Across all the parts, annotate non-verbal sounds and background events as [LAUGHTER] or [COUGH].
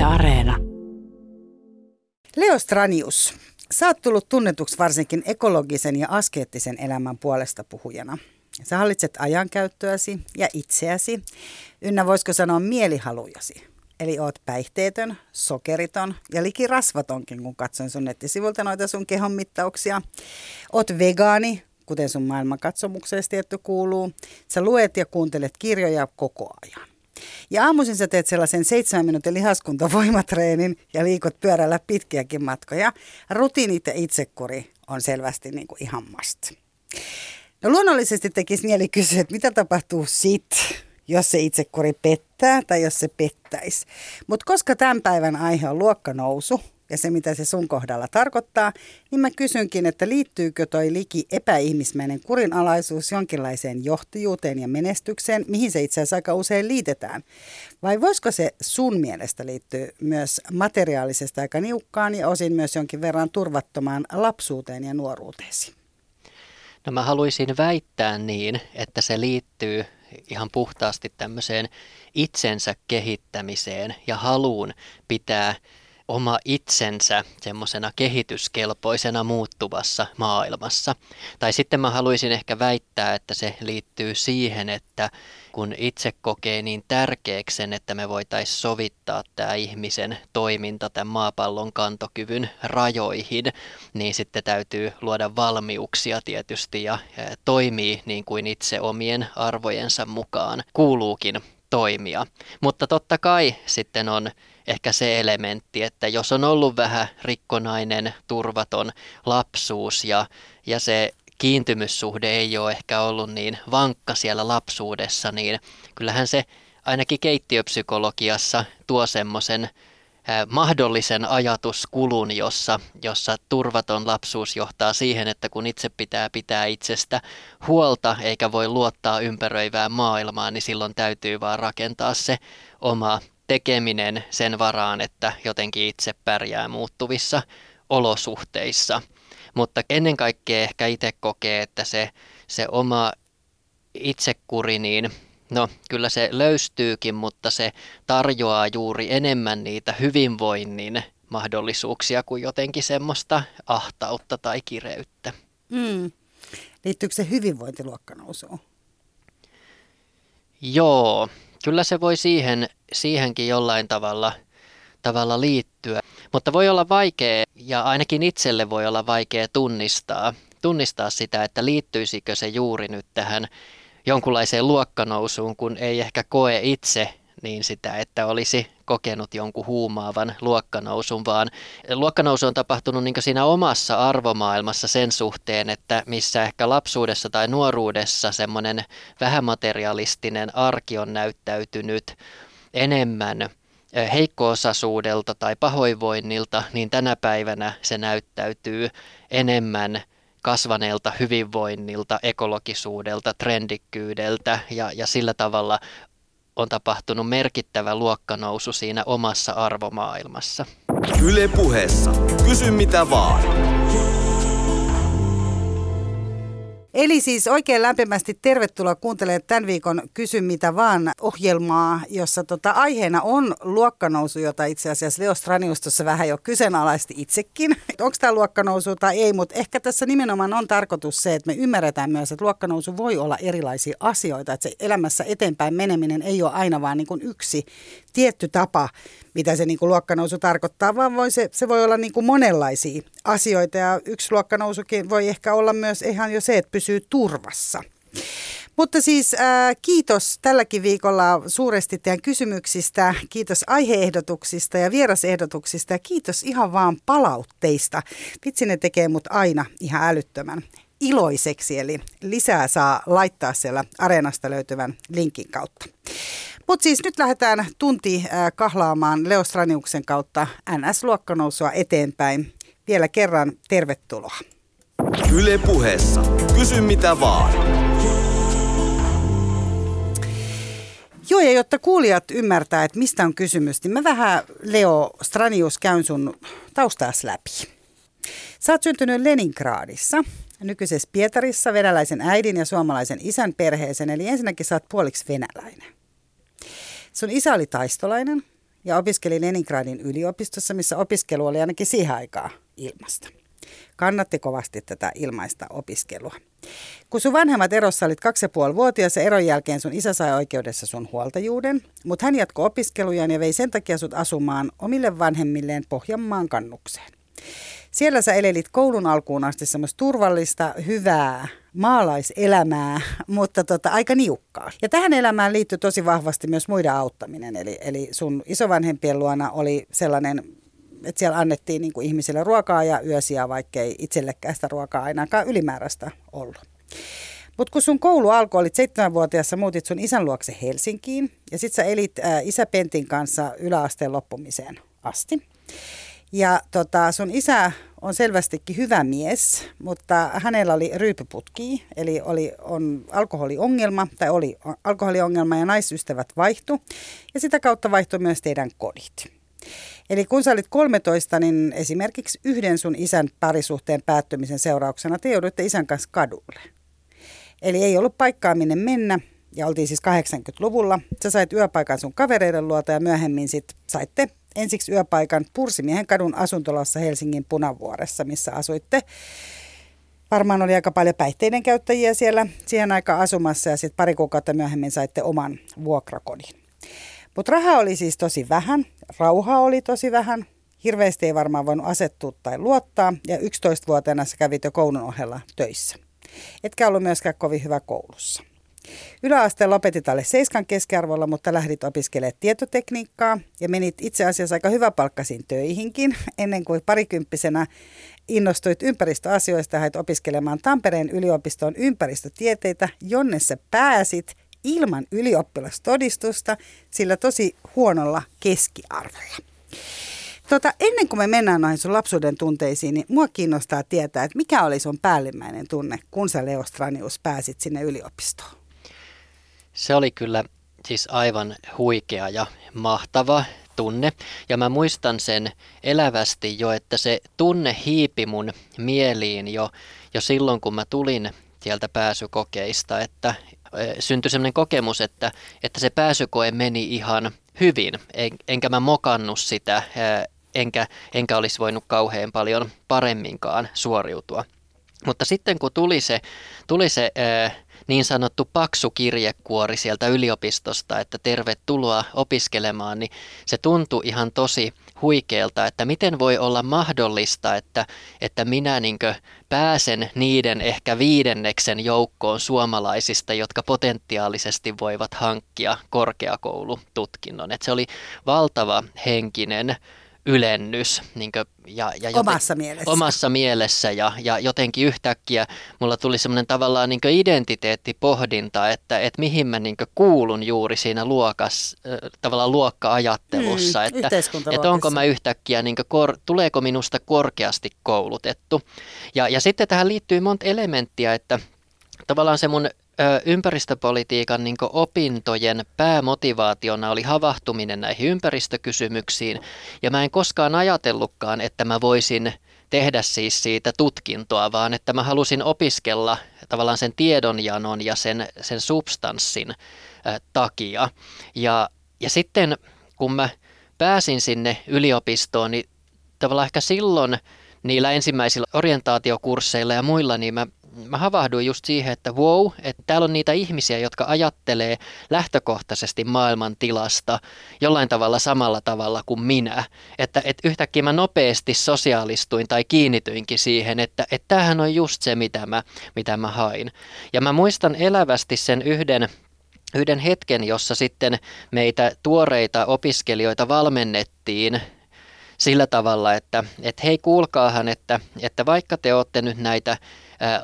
Yle Areena. Leo Stranius, sä oot tullut tunnetuksi varsinkin ekologisen ja askeettisen elämän puolesta puhujana. Sä hallitset ajankäyttöäsi ja itseäsi, ynnä voisiko sanoa mielihalujasi. Eli oot päihteetön, sokeriton ja liki rasvatonkin, kun katson sun nettisivulta noita sun kehon mittauksia. Oot vegaani, kuten sun maailmankatsomukseen tietty kuuluu. Sä luet ja kuuntelet kirjoja koko ajan. Ja aamuisin sä teet sellaisen seitsemän minuutin lihaskuntavoimatreenin ja liikut pyörällä pitkiäkin matkoja. Rutiinit ja itsekuri on selvästi niin kuin ihan must. No luonnollisesti tekisi mieli kysyä, että mitä tapahtuu sit, jos se itsekuri pettää tai jos se pettäisi. Mutta koska tämän päivän aihe on luokkanousu, ja se, mitä se sun kohdalla tarkoittaa, niin mä kysynkin, että liittyykö toi liki epäihmismäinen kurinalaisuus jonkinlaiseen johtajuuteen ja menestykseen, mihin se itse asiassa aika usein liitetään? Vai voisiko se sun mielestä liittyä myös materiaalisesta aika niukkaan ja osin myös jonkin verran turvattomaan lapsuuteen ja nuoruuteesi? No mä haluaisin väittää niin, että se liittyy ihan puhtaasti tämmöiseen itsensä kehittämiseen ja haluun pitää oma itsensä semmoisena kehityskelpoisena muuttuvassa maailmassa. Tai sitten mä haluaisin ehkä väittää, että se liittyy siihen, että kun itse kokee niin tärkeäksi sen, että me voitaisiin sovittaa tämä ihmisen toiminta tämän maapallon kantokyvyn rajoihin, niin sitten täytyy luoda valmiuksia tietysti ja toimii niin kuin itse omien arvojensa mukaan kuuluukin toimia. Mutta totta kai sitten on ehkä se elementti, että jos on ollut vähän rikkonainen, turvaton lapsuus ja, ja se kiintymyssuhde ei ole ehkä ollut niin vankka siellä lapsuudessa, niin kyllähän se ainakin keittiöpsykologiassa tuo semmoisen mahdollisen ajatuskulun, jossa, jossa turvaton lapsuus johtaa siihen, että kun itse pitää pitää itsestä huolta eikä voi luottaa ympäröivään maailmaan, niin silloin täytyy vaan rakentaa se oma tekeminen sen varaan, että jotenkin itse pärjää muuttuvissa olosuhteissa. Mutta ennen kaikkea ehkä itse kokee, että se, se oma itsekuri, niin no kyllä se löystyykin, mutta se tarjoaa juuri enemmän niitä hyvinvoinnin mahdollisuuksia kuin jotenkin semmoista ahtautta tai kireyttä. Mm. Liittyykö se hyvinvointiluokkanousuun? Joo, kyllä se voi siihen, siihenkin jollain tavalla, tavalla liittyä. Mutta voi olla vaikea, ja ainakin itselle voi olla vaikea tunnistaa, tunnistaa sitä, että liittyisikö se juuri nyt tähän jonkunlaiseen luokkanousuun, kun ei ehkä koe itse niin sitä, että olisi kokenut jonkun huumaavan luokkanousun, vaan luokkanousu on tapahtunut niin siinä omassa arvomaailmassa sen suhteen, että missä ehkä lapsuudessa tai nuoruudessa semmoinen vähämaterialistinen arki on näyttäytynyt enemmän heikkoosaisuudelta tai pahoinvoinnilta, niin tänä päivänä se näyttäytyy enemmän kasvaneelta hyvinvoinnilta, ekologisuudelta, trendikkyydeltä ja, ja sillä tavalla on tapahtunut merkittävä luokkanousu siinä omassa arvomaailmassa. Yle puheessa. Kysy mitä vaan. Eli siis oikein lämpimästi tervetuloa kuuntelemaan tämän viikon Kysy mitä vaan ohjelmaa, jossa tota aiheena on luokkanousu, jota itse asiassa Leo Stranius tuossa vähän jo kyseenalaisti itsekin. [LAUGHS] Onko tämä luokkanousu tai ei, mutta ehkä tässä nimenomaan on tarkoitus se, että me ymmärretään myös, että luokkanousu voi olla erilaisia asioita, että se elämässä eteenpäin meneminen ei ole aina vaan niin kuin yksi tietty tapa, mitä se niin kuin luokkanousu tarkoittaa, vaan voi se, se voi olla niin kuin monenlaisia asioita ja yksi luokkanousukin voi ehkä olla myös ihan jo se, että pysyy turvassa. Mutta siis äh, kiitos tälläkin viikolla suuresti teidän kysymyksistä, kiitos aiheehdotuksista ja vierasehdotuksista ja kiitos ihan vaan palautteista. Vitsi ne tekee mut aina ihan älyttömän iloiseksi, eli lisää saa laittaa siellä Areenasta löytyvän linkin kautta. Mutta siis nyt lähdetään tunti äh, kahlaamaan Leo Straniuksen kautta NS-luokkanousua eteenpäin. Vielä kerran tervetuloa. Yle puheessa. Kysy mitä vaan. Joo, ja jotta kuulijat ymmärtää, että mistä on kysymys, niin mä vähän, Leo Stranius, käyn sun taustaas läpi. Sä oot syntynyt Leningradissa, nykyisessä Pietarissa, venäläisen äidin ja suomalaisen isän perheeseen, eli ensinnäkin sä oot puoliksi venäläinen. Sun isä oli taistolainen ja opiskeli Leningradin yliopistossa, missä opiskelu oli ainakin siihen aikaan ilmasta. Kannatti kovasti tätä ilmaista opiskelua. Kun sun vanhemmat erossa olit kaksi ja puoli vuotias ja eron jälkeen sun isä sai oikeudessa sun huoltajuuden, mutta hän jatkoi opiskelujaan ja vei sen takia sut asumaan omille vanhemmilleen Pohjanmaan kannukseen. Siellä sä elelit koulun alkuun asti semmoista turvallista, hyvää maalaiselämää, [LAUGHS] mutta tota, aika niukkaa. Ja tähän elämään liittyy tosi vahvasti myös muiden auttaminen. Eli, eli sun isovanhempien luona oli sellainen että siellä annettiin niin ihmisille ruokaa ja yösiä, vaikkei itsellekään sitä ruokaa ainakaan ylimääräistä ollut. Mutta kun sun koulu alkoi, olit seitsemänvuotiaassa, muutit sun isän luokse Helsinkiin ja sit sä elit ää, isä Pentin kanssa yläasteen loppumiseen asti. Ja tota, sun isä on selvästikin hyvä mies, mutta hänellä oli ryypyputki, eli oli, on alkoholiongelma, tai oli alkoholiongelma ja naisystävät vaihtu, ja sitä kautta vaihtui myös teidän kodit. Eli kun sä olit 13, niin esimerkiksi yhden sun isän parisuhteen päättymisen seurauksena te jouduitte isän kanssa kadulle. Eli ei ollut paikkaa minne mennä, ja oltiin siis 80-luvulla. Sä sait yöpaikan sun kavereiden luota ja myöhemmin sit saitte ensiksi yöpaikan Pursimiehen kadun asuntolassa Helsingin Punavuoressa, missä asuitte. Varmaan oli aika paljon päihteiden käyttäjiä siellä siihen aikaan asumassa ja sitten pari kuukautta myöhemmin saitte oman vuokrakodin. Mutta rahaa oli siis tosi vähän, rauhaa oli tosi vähän, hirveästi ei varmaan voinut asettua tai luottaa ja 11-vuotiaana sä kävit jo koulun ohella töissä. Etkä ollut myöskään kovin hyvä koulussa. Yläasteen lopetit alle seiskan keskiarvolla, mutta lähdit opiskelemaan tietotekniikkaa ja menit itse asiassa aika hyväpalkkaisiin töihinkin ennen kuin parikymppisenä innostuit ympäristöasioista ja opiskelemaan Tampereen yliopiston ympäristötieteitä, jonne sä pääsit ilman ylioppilastodistusta, sillä tosi huonolla keskiarvolla. Tota, ennen kuin me mennään noihin sun lapsuuden tunteisiin, niin mua kiinnostaa tietää, että mikä oli sun päällimmäinen tunne, kun sä Leo Stranius pääsit sinne yliopistoon? Se oli kyllä siis aivan huikea ja mahtava tunne. Ja mä muistan sen elävästi jo, että se tunne hiipi mun mieliin jo, jo silloin, kun mä tulin sieltä pääsykokeista, että syntyi sellainen kokemus, että, että se pääsykoe meni ihan hyvin, en, enkä mä mokannut sitä, enkä, enkä olisi voinut kauhean paljon paremminkaan suoriutua. Mutta sitten kun tuli se, tuli se ää, niin sanottu paksu kirjekuori sieltä yliopistosta, että tervetuloa opiskelemaan, niin se tuntui ihan tosi huikealta, että miten voi olla mahdollista, että, että minä niin pääsen niiden ehkä viidenneksen joukkoon suomalaisista, jotka potentiaalisesti voivat hankkia korkeakoulututkinnon. Että se oli valtava henkinen ylennys. Niin kuin, ja, ja joten, omassa mielessä. Omassa mielessä ja, ja jotenkin yhtäkkiä mulla tuli semmoinen tavallaan niin identiteettipohdinta, että, että mihin mä niin kuulun juuri siinä luokas, tavallaan luokka-ajattelussa. Mm, että, että onko mä yhtäkkiä, niin kor, tuleeko minusta korkeasti koulutettu. Ja, ja sitten tähän liittyy monta elementtiä, että tavallaan se mun ympäristöpolitiikan niin opintojen päämotivaationa oli havahtuminen näihin ympäristökysymyksiin. Ja mä en koskaan ajatellutkaan, että mä voisin tehdä siis siitä tutkintoa, vaan että mä halusin opiskella tavallaan sen tiedonjanon ja sen, sen substanssin ä, takia. Ja, ja sitten kun mä pääsin sinne yliopistoon, niin tavallaan ehkä silloin niillä ensimmäisillä orientaatiokursseilla ja muilla, niin mä mä havahduin just siihen, että wow, että täällä on niitä ihmisiä, jotka ajattelee lähtökohtaisesti maailman tilasta jollain tavalla samalla tavalla kuin minä. Että, että yhtäkkiä mä nopeasti sosiaalistuin tai kiinnityinkin siihen, että, että tämähän on just se, mitä mä, mitä mä hain. Ja mä muistan elävästi sen yhden yhden hetken, jossa sitten meitä tuoreita opiskelijoita valmennettiin sillä tavalla, että, että hei kuulkaahan, että, että vaikka te olette nyt näitä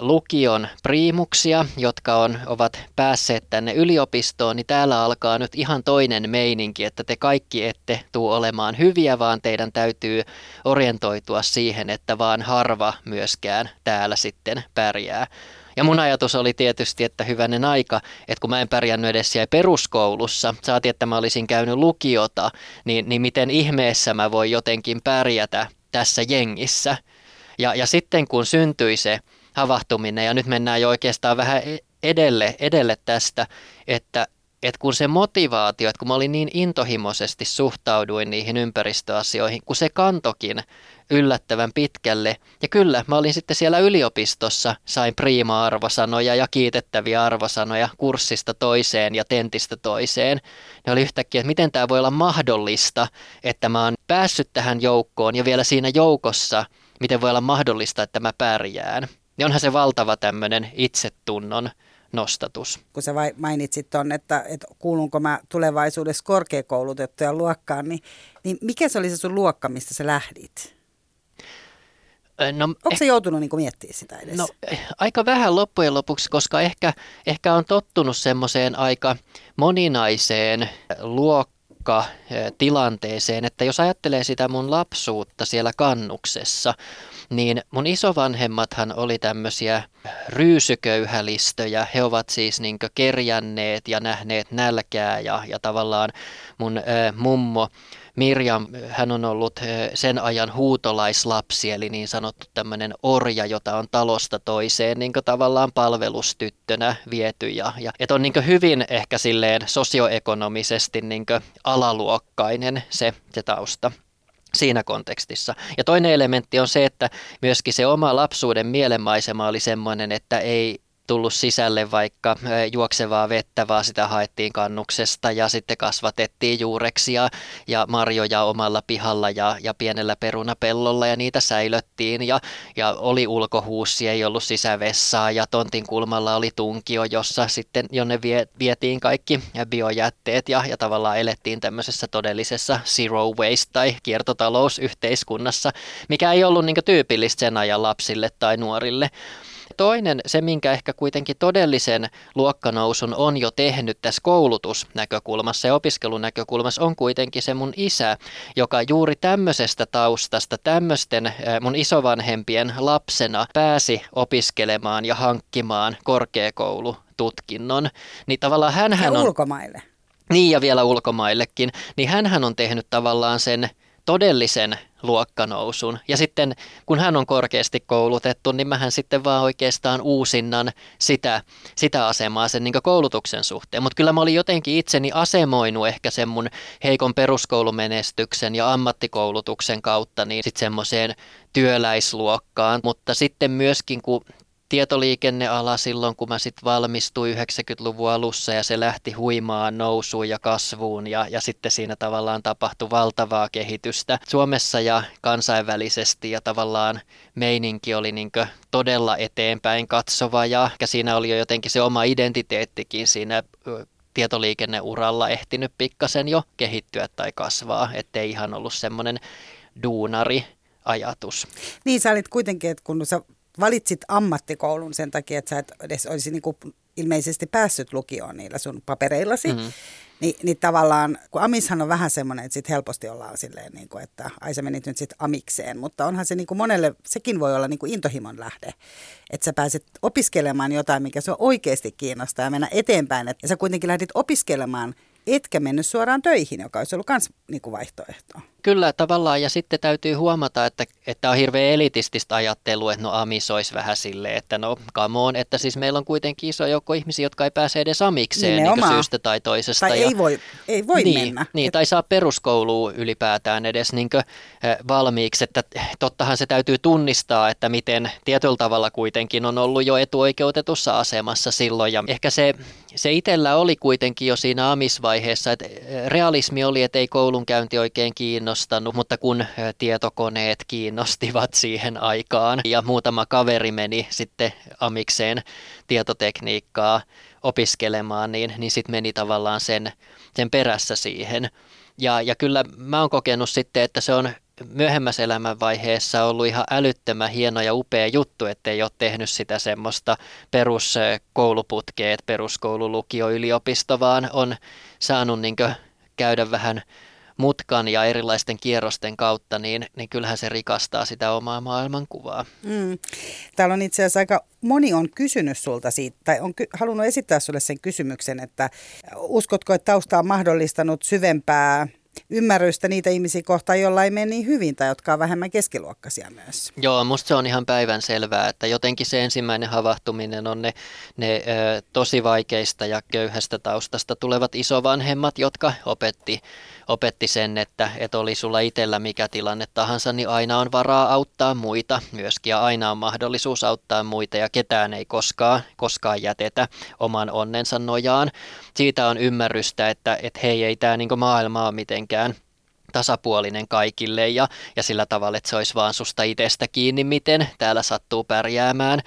lukion priimuksia, jotka on, ovat päässeet tänne yliopistoon, niin täällä alkaa nyt ihan toinen meininki, että te kaikki ette tule olemaan hyviä, vaan teidän täytyy orientoitua siihen, että vaan harva myöskään täällä sitten pärjää. Ja mun ajatus oli tietysti, että hyvänen aika, että kun mä en pärjännyt edes siellä peruskoulussa, saatiin, että mä olisin käynyt lukiota, niin, niin miten ihmeessä mä voin jotenkin pärjätä tässä jengissä. Ja, ja sitten kun syntyi se havahtuminen, ja nyt mennään jo oikeastaan vähän e-, edelle, edelle tästä, että että kun se motivaatio, että kun mä olin niin intohimoisesti suhtauduin niihin ympäristöasioihin, kun se kantokin yllättävän pitkälle. Ja kyllä, mä olin sitten siellä yliopistossa, sain priima-arvosanoja ja kiitettäviä arvosanoja kurssista toiseen ja tentistä toiseen. Ne oli yhtäkkiä, että miten tämä voi olla mahdollista, että mä oon päässyt tähän joukkoon ja vielä siinä joukossa, miten voi olla mahdollista, että mä pärjään. Ja onhan se valtava tämmöinen itsetunnon nostatus. Kun sä mainitsit tuon, että, että kuulunko mä tulevaisuudessa korkeakoulutettuja luokkaan, niin, niin mikä se oli se sun luokka, mistä sä lähdit? No, Onko eh, se joutunut niin miettimään sitä edes? No, aika vähän loppujen lopuksi, koska ehkä, ehkä on tottunut semmoiseen aika moninaiseen luokkatilanteeseen, että jos ajattelee sitä mun lapsuutta siellä kannuksessa, niin mun isovanhemmathan oli tämmöisiä ryysyköyhälistöjä. He ovat siis niin kerjänneet ja nähneet nälkää ja, ja tavallaan mun äh, mummo Mirjam, hän on ollut eh, sen ajan huutolaislapsi, eli niin sanottu tämmöinen orja, jota on talosta toiseen niin tavallaan palvelustyttönä viety. Ja, ja että on niin hyvin ehkä silleen sosioekonomisesti niin alaluokkainen se, se tausta siinä kontekstissa. Ja toinen elementti on se, että myöskin se oma lapsuuden mielenmaisema oli semmoinen, että ei tullut sisälle vaikka juoksevaa vettä, vaan sitä haettiin kannuksesta ja sitten kasvatettiin juureksia ja marjoja omalla pihalla ja, ja pienellä perunapellolla ja niitä säilöttiin ja, ja oli ulkohuussi, ei ollut sisävessaa ja tontin kulmalla oli tunkio, jossa sitten jonne vie, vietiin kaikki biojätteet ja, ja tavallaan elettiin tämmöisessä todellisessa zero waste tai kiertotalousyhteiskunnassa, mikä ei ollut niin tyypillistä sen ajan lapsille tai nuorille. Toinen, se minkä ehkä kuitenkin todellisen luokkanousun on jo tehnyt tässä koulutusnäkökulmassa ja opiskelunäkökulmassa on kuitenkin se mun isä, joka juuri tämmöisestä taustasta, tämmöisten mun isovanhempien lapsena pääsi opiskelemaan ja hankkimaan korkeakoulututkinnon. Niin tavallaan hän on... ulkomaille. Niin ja vielä ulkomaillekin. Niin hän on tehnyt tavallaan sen todellisen luokkanousun. Ja sitten kun hän on korkeasti koulutettu, niin mähän sitten vaan oikeastaan uusinnan sitä, sitä asemaa sen niin koulutuksen suhteen. Mutta kyllä mä olin jotenkin itseni asemoinut ehkä sen mun heikon peruskoulumenestyksen ja ammattikoulutuksen kautta niin sitten semmoiseen työläisluokkaan. Mutta sitten myöskin kun tietoliikenneala silloin, kun mä sitten valmistuin 90-luvun alussa ja se lähti huimaan nousuun ja kasvuun ja, ja sitten siinä tavallaan tapahtui valtavaa kehitystä Suomessa ja kansainvälisesti ja tavallaan meininki oli niin todella eteenpäin katsova ja siinä oli jo jotenkin se oma identiteettikin siinä tietoliikenneuralla ehtinyt pikkasen jo kehittyä tai kasvaa, ettei ihan ollut semmoinen duunari ajatus. Niin sä olit kuitenkin, että kun sä valitsit ammattikoulun sen takia, että sä et edes olisi niin kuin ilmeisesti päässyt lukioon niillä sun papereillasi, mm-hmm. Ni, niin tavallaan, kun amishan on vähän semmoinen, että sit helposti ollaan silleen, niin kuin, että ai sä menit nyt sitten amikseen, mutta onhan se niin kuin monelle, sekin voi olla niin kuin intohimon lähde, että sä pääset opiskelemaan jotain, mikä sua oikeasti kiinnostaa ja mennä eteenpäin, että sä kuitenkin lähdit opiskelemaan etkä mennyt suoraan töihin, joka olisi ollut myös niin vaihtoehto. Kyllä tavallaan ja sitten täytyy huomata, että, että on hirveän elitististä ajattelua, että no Amis olisi vähän silleen, että no come on, että siis meillä on kuitenkin iso joukko ihmisiä, jotka ei pääse edes Amikseen niin syystä tai toisesta. Tai ja, ei voi, ei voi niin, mennä. Niin, tai saa peruskouluun ylipäätään edes niin kuin, valmiiksi, että tottahan se täytyy tunnistaa, että miten tietyllä tavalla kuitenkin on ollut jo etuoikeutetussa asemassa silloin ja ehkä se, se itsellä oli kuitenkin jo siinä amisvaiheessa, että realismi oli, että ei koulunkäynti oikein kiinnosta kiinnostanut, mutta kun tietokoneet kiinnostivat siihen aikaan ja muutama kaveri meni sitten amikseen tietotekniikkaa opiskelemaan, niin, niin sitten meni tavallaan sen, sen perässä siihen. Ja, ja kyllä mä oon kokenut sitten, että se on myöhemmässä elämänvaiheessa ollut ihan älyttömän hieno ja upea juttu, ettei ole tehnyt sitä semmoista peruskouluputkea, että peruskoulu, lukio, yliopisto, vaan on saanut niin käydä vähän mutkan ja erilaisten kierrosten kautta, niin, niin kyllähän se rikastaa sitä omaa maailmankuvaa. Mm. Täällä on itse asiassa aika moni on kysynyt sulta siitä, tai on ky- halunnut esittää sulle sen kysymyksen, että uskotko, että tausta on mahdollistanut syvempää ymmärrystä niitä ihmisiä kohtaan, joilla ei mene niin hyvin tai jotka on vähemmän keskiluokkaisia myös. Joo, musta se on ihan päivän selvää, että jotenkin se ensimmäinen havahtuminen on ne, ne ö, tosi vaikeista ja köyhästä taustasta tulevat isovanhemmat, jotka opetti, opetti sen, että, että oli sulla itsellä mikä tilanne tahansa, niin aina on varaa auttaa muita myöskin ja aina on mahdollisuus auttaa muita ja ketään ei koskaan, koskaan jätetä oman onnensa nojaan. Siitä on ymmärrystä, että, että hei, ei tämä niin maailma ole mitenkään tasapuolinen kaikille ja, ja sillä tavalla, että se olisi vaan susta itsestä kiinni, miten täällä sattuu pärjäämään.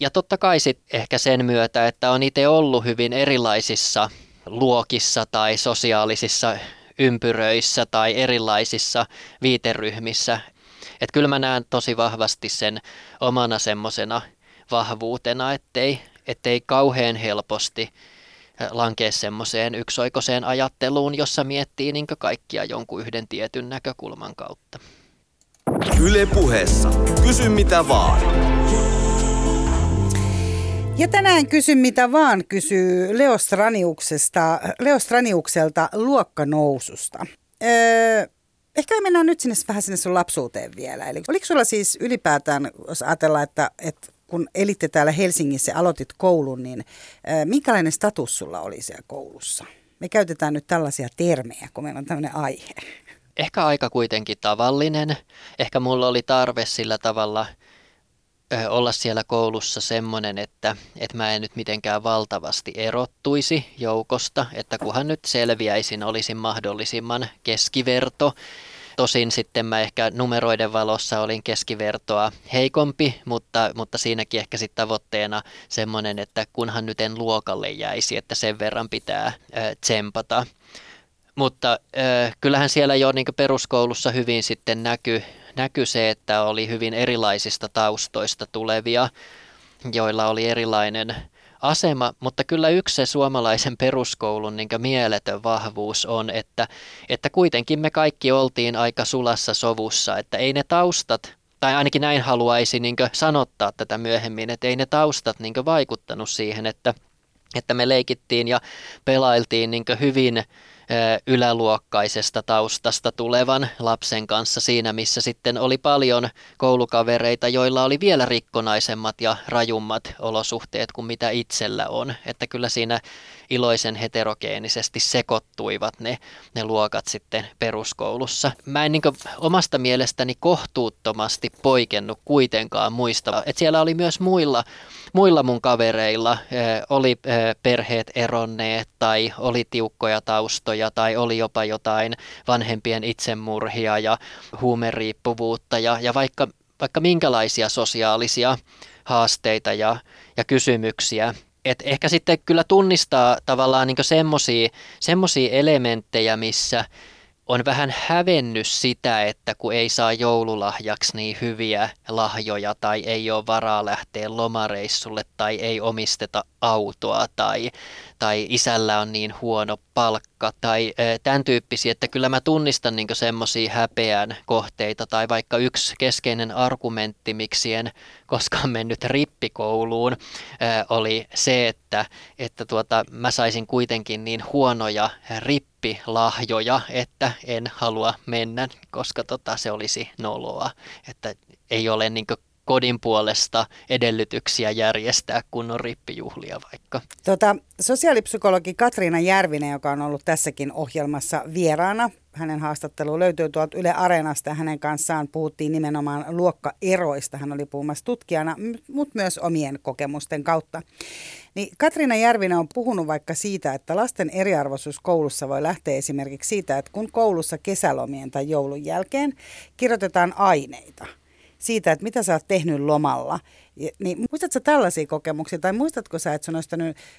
Ja totta kai sitten ehkä sen myötä, että on itse ollut hyvin erilaisissa luokissa tai sosiaalisissa ympyröissä tai erilaisissa viiteryhmissä. Että kyllä mä näen tosi vahvasti sen omana semmoisena vahvuutena, ettei, ettei kauhean helposti lankea semmoiseen yksioikoiseen ajatteluun, jossa miettii niin kaikkia jonkun yhden tietyn näkökulman kautta. Yle puheessa. Kysy mitä vaan. Ja tänään kysyn mitä vaan kysyy Leo, Straniuksesta, Leo Straniukselta luokkanoususta. Öö, ehkä mennään nyt sinne vähän sinne sun lapsuuteen vielä. Eli oliko sulla siis ylipäätään, jos ajatellaan, että, että kun elitte täällä Helsingissä ja aloitit koulun, niin öö, minkälainen status sulla oli siellä koulussa? Me käytetään nyt tällaisia termejä, kun meillä on tämmöinen aihe. Ehkä aika kuitenkin tavallinen. Ehkä mulla oli tarve sillä tavalla – olla siellä koulussa semmoinen, että, että mä en nyt mitenkään valtavasti erottuisi joukosta, että kunhan nyt selviäisin, olisin mahdollisimman keskiverto. Tosin sitten mä ehkä numeroiden valossa olin keskivertoa heikompi, mutta, mutta siinäkin ehkä sitten tavoitteena semmoinen, että kunhan nyt en luokalle jäisi, että sen verran pitää tsempata. Mutta äh, kyllähän siellä jo niin peruskoulussa hyvin sitten näkyy näkyi se, että oli hyvin erilaisista taustoista tulevia, joilla oli erilainen asema, mutta kyllä yksi se suomalaisen peruskoulun niin mieletön vahvuus on, että, että kuitenkin me kaikki oltiin aika sulassa sovussa, että ei ne taustat, tai ainakin näin haluaisi niin sanottaa tätä myöhemmin, että ei ne taustat niin vaikuttanut siihen, että, että me leikittiin ja pelailtiin niin hyvin yläluokkaisesta taustasta tulevan lapsen kanssa siinä, missä sitten oli paljon koulukavereita, joilla oli vielä rikkonaisemmat ja rajummat olosuhteet kuin mitä itsellä on. Että kyllä siinä iloisen heterogeenisesti sekoittuivat ne, ne luokat sitten peruskoulussa. Mä en niin omasta mielestäni kohtuuttomasti poikennut kuitenkaan muista. Että siellä oli myös muilla, muilla mun kavereilla, oli perheet eronneet tai oli tiukkoja taustoja tai oli jopa jotain vanhempien itsemurhia ja huumeriippuvuutta ja, ja vaikka, vaikka minkälaisia sosiaalisia haasteita ja, ja kysymyksiä et ehkä sitten kyllä tunnistaa tavallaan niin semmoisia elementtejä, missä on vähän hävennyt sitä, että kun ei saa joululahjaksi niin hyviä lahjoja tai ei ole varaa lähteä lomareissulle tai ei omisteta autoa tai, tai isällä on niin huono palkka tai tämän tyyppisiä, että kyllä mä tunnistan niin semmoisia häpeän kohteita tai vaikka yksi keskeinen argumentti, miksi en koskaan mennyt rippikouluun, oli se, että, että tuota, mä saisin kuitenkin niin huonoja rippilahjoja, että en halua mennä, koska tota, se olisi noloa, että ei ole niin kodin puolesta edellytyksiä järjestää kunnon rippijuhlia vaikka. Tota, sosiaalipsykologi Katriina Järvinen, joka on ollut tässäkin ohjelmassa vieraana, hänen haastattelu löytyy tuolta Yle Areenasta ja hänen kanssaan puhuttiin nimenomaan luokkaeroista. Hän oli puhumassa tutkijana, mutta myös omien kokemusten kautta. Niin Katriina Järvinen on puhunut vaikka siitä, että lasten eriarvoisuus koulussa voi lähteä esimerkiksi siitä, että kun koulussa kesälomien tai joulun jälkeen kirjoitetaan aineita – siitä, että mitä sä oot tehnyt lomalla. Niin muistatko tällaisia kokemuksia tai muistatko sä, että sun olisi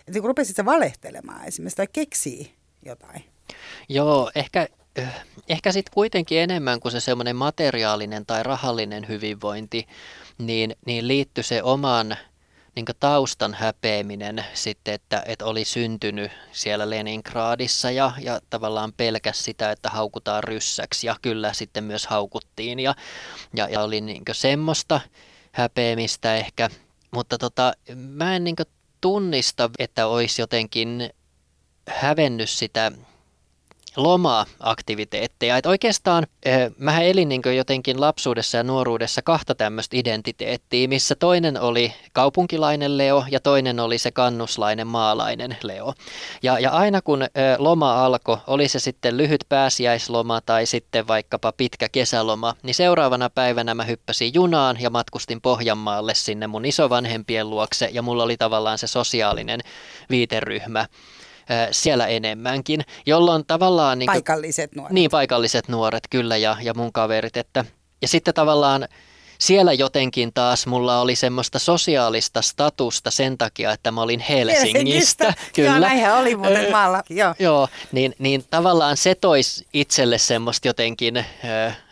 että kun rupesit sä valehtelemaan esimerkiksi tai keksii jotain? Joo, ehkä, ehkä sitten kuitenkin enemmän kuin se semmoinen materiaalinen tai rahallinen hyvinvointi, niin, niin liittyy se oman niin taustan häpeäminen sitten, että, että oli syntynyt siellä Leningradissa ja, ja tavallaan pelkäs sitä, että haukutaan ryssäksi. Ja kyllä sitten myös haukuttiin ja, ja, ja oli niin semmoista häpeämistä ehkä, mutta tota, mä en niin tunnista, että olisi jotenkin hävennyt sitä loma-aktiviteetteja. Et oikeastaan äh, mä elin niin jotenkin lapsuudessa ja nuoruudessa kahta tämmöistä identiteettiä, missä toinen oli kaupunkilainen Leo ja toinen oli se kannuslainen maalainen Leo. Ja, ja aina kun äh, loma alkoi, oli se sitten lyhyt pääsiäisloma tai sitten vaikkapa pitkä kesäloma, niin seuraavana päivänä mä hyppäsin junaan ja matkustin Pohjanmaalle sinne mun isovanhempien luokse ja mulla oli tavallaan se sosiaalinen viiteryhmä siellä enemmänkin, jolloin tavallaan... Niin paikalliset nuoret. Niin, paikalliset nuoret kyllä ja, ja mun kaverit. Että, ja sitten tavallaan siellä jotenkin taas mulla oli semmoista sosiaalista statusta sen takia, että mä olin Helsingistä. Helsingistä. Kyllä. Joo, näinhän oli muuten maalla. Joo, joo niin, niin tavallaan se toisi itselle semmoista jotenkin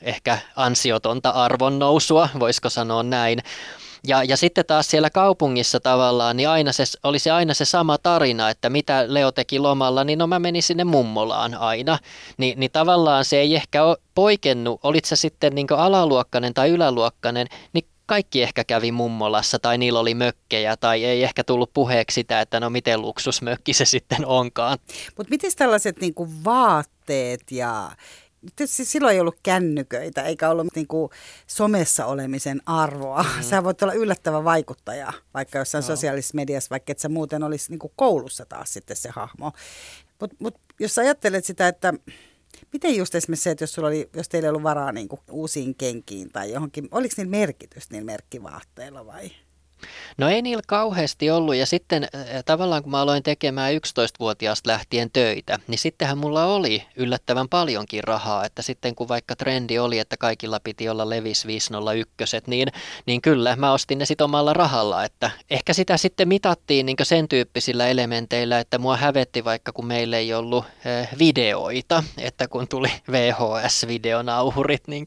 ehkä ansiotonta arvonnousua, voisiko sanoa näin. Ja, ja sitten taas siellä kaupungissa tavallaan, niin aina se, oli se aina se sama tarina, että mitä Leo teki lomalla, niin no mä menin sinne mummolaan aina. Ni, niin tavallaan se ei ehkä ole poikennut, olit se sitten niin alaluokkainen tai yläluokkainen, niin kaikki ehkä kävi mummolassa tai niillä oli mökkejä tai ei ehkä tullut puheeksi sitä, että no miten luksusmökki se sitten onkaan. Mutta miten tällaiset niinku vaatteet ja tietysti silloin ei ollut kännyköitä eikä ollut niin kuin somessa olemisen arvoa. Mm. [LAUGHS] Sä voit olla yllättävä vaikuttaja, vaikka jossain no. sosiaalisessa mediassa, vaikka et sä muuten olisi niin kuin koulussa taas sitten se hahmo. Mutta mut, jos sä ajattelet sitä, että miten just esimerkiksi se, että jos, sulla oli, jos teillä ei ollut varaa niin kuin uusiin kenkiin tai johonkin, oliko niillä merkitystä niillä merkkivaatteilla vai? No ei niillä kauheasti ollut ja sitten tavallaan kun mä aloin tekemään 11-vuotiaasta lähtien töitä, niin sittenhän mulla oli yllättävän paljonkin rahaa, että sitten kun vaikka trendi oli, että kaikilla piti olla Levis 501, niin, niin kyllä mä ostin ne sitten omalla rahalla, että ehkä sitä sitten mitattiin niin sen tyyppisillä elementeillä, että mua hävetti vaikka kun meillä ei ollut videoita, että kun tuli VHS-videonauhurit niin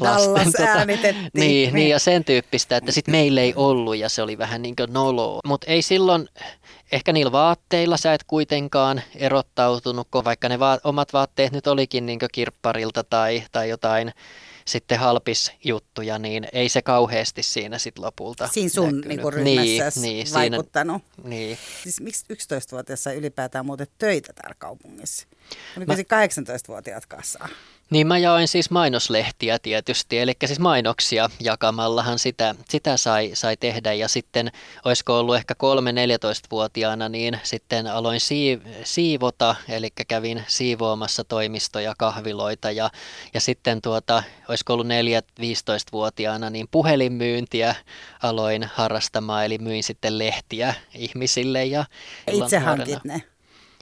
lasten, tota, niin, niin, niin. ja sen tyyppistä, että sitten meillä ei ollut ja se oli vähän niin kuin nolo. Mutta ei silloin, ehkä niillä vaatteilla sä et kuitenkaan erottautunut, kun vaikka ne va- omat vaatteet nyt olikin niin kirpparilta tai, tai jotain sitten halpisjuttuja, niin ei se kauheasti siinä sitten lopulta Siinä sun niin kuin ryhmässä niin, niin, vaikuttanut. Siinä, niin. Siis miksi 11-vuotiaassa ylipäätään muuten töitä täällä kaupungissa? Mä... 18-vuotiaat kassaa? Niin mä jaoin siis mainoslehtiä tietysti, eli siis mainoksia jakamallahan sitä, sitä sai, sai tehdä ja sitten olisiko ollut ehkä 3-14-vuotiaana, niin sitten aloin sii, siivota, eli kävin siivoamassa toimistoja, kahviloita ja, ja sitten tuota, olisiko ollut 4-15-vuotiaana, niin puhelinmyyntiä aloin harrastamaan, eli myin sitten lehtiä ihmisille. Ja Itse hankit ne?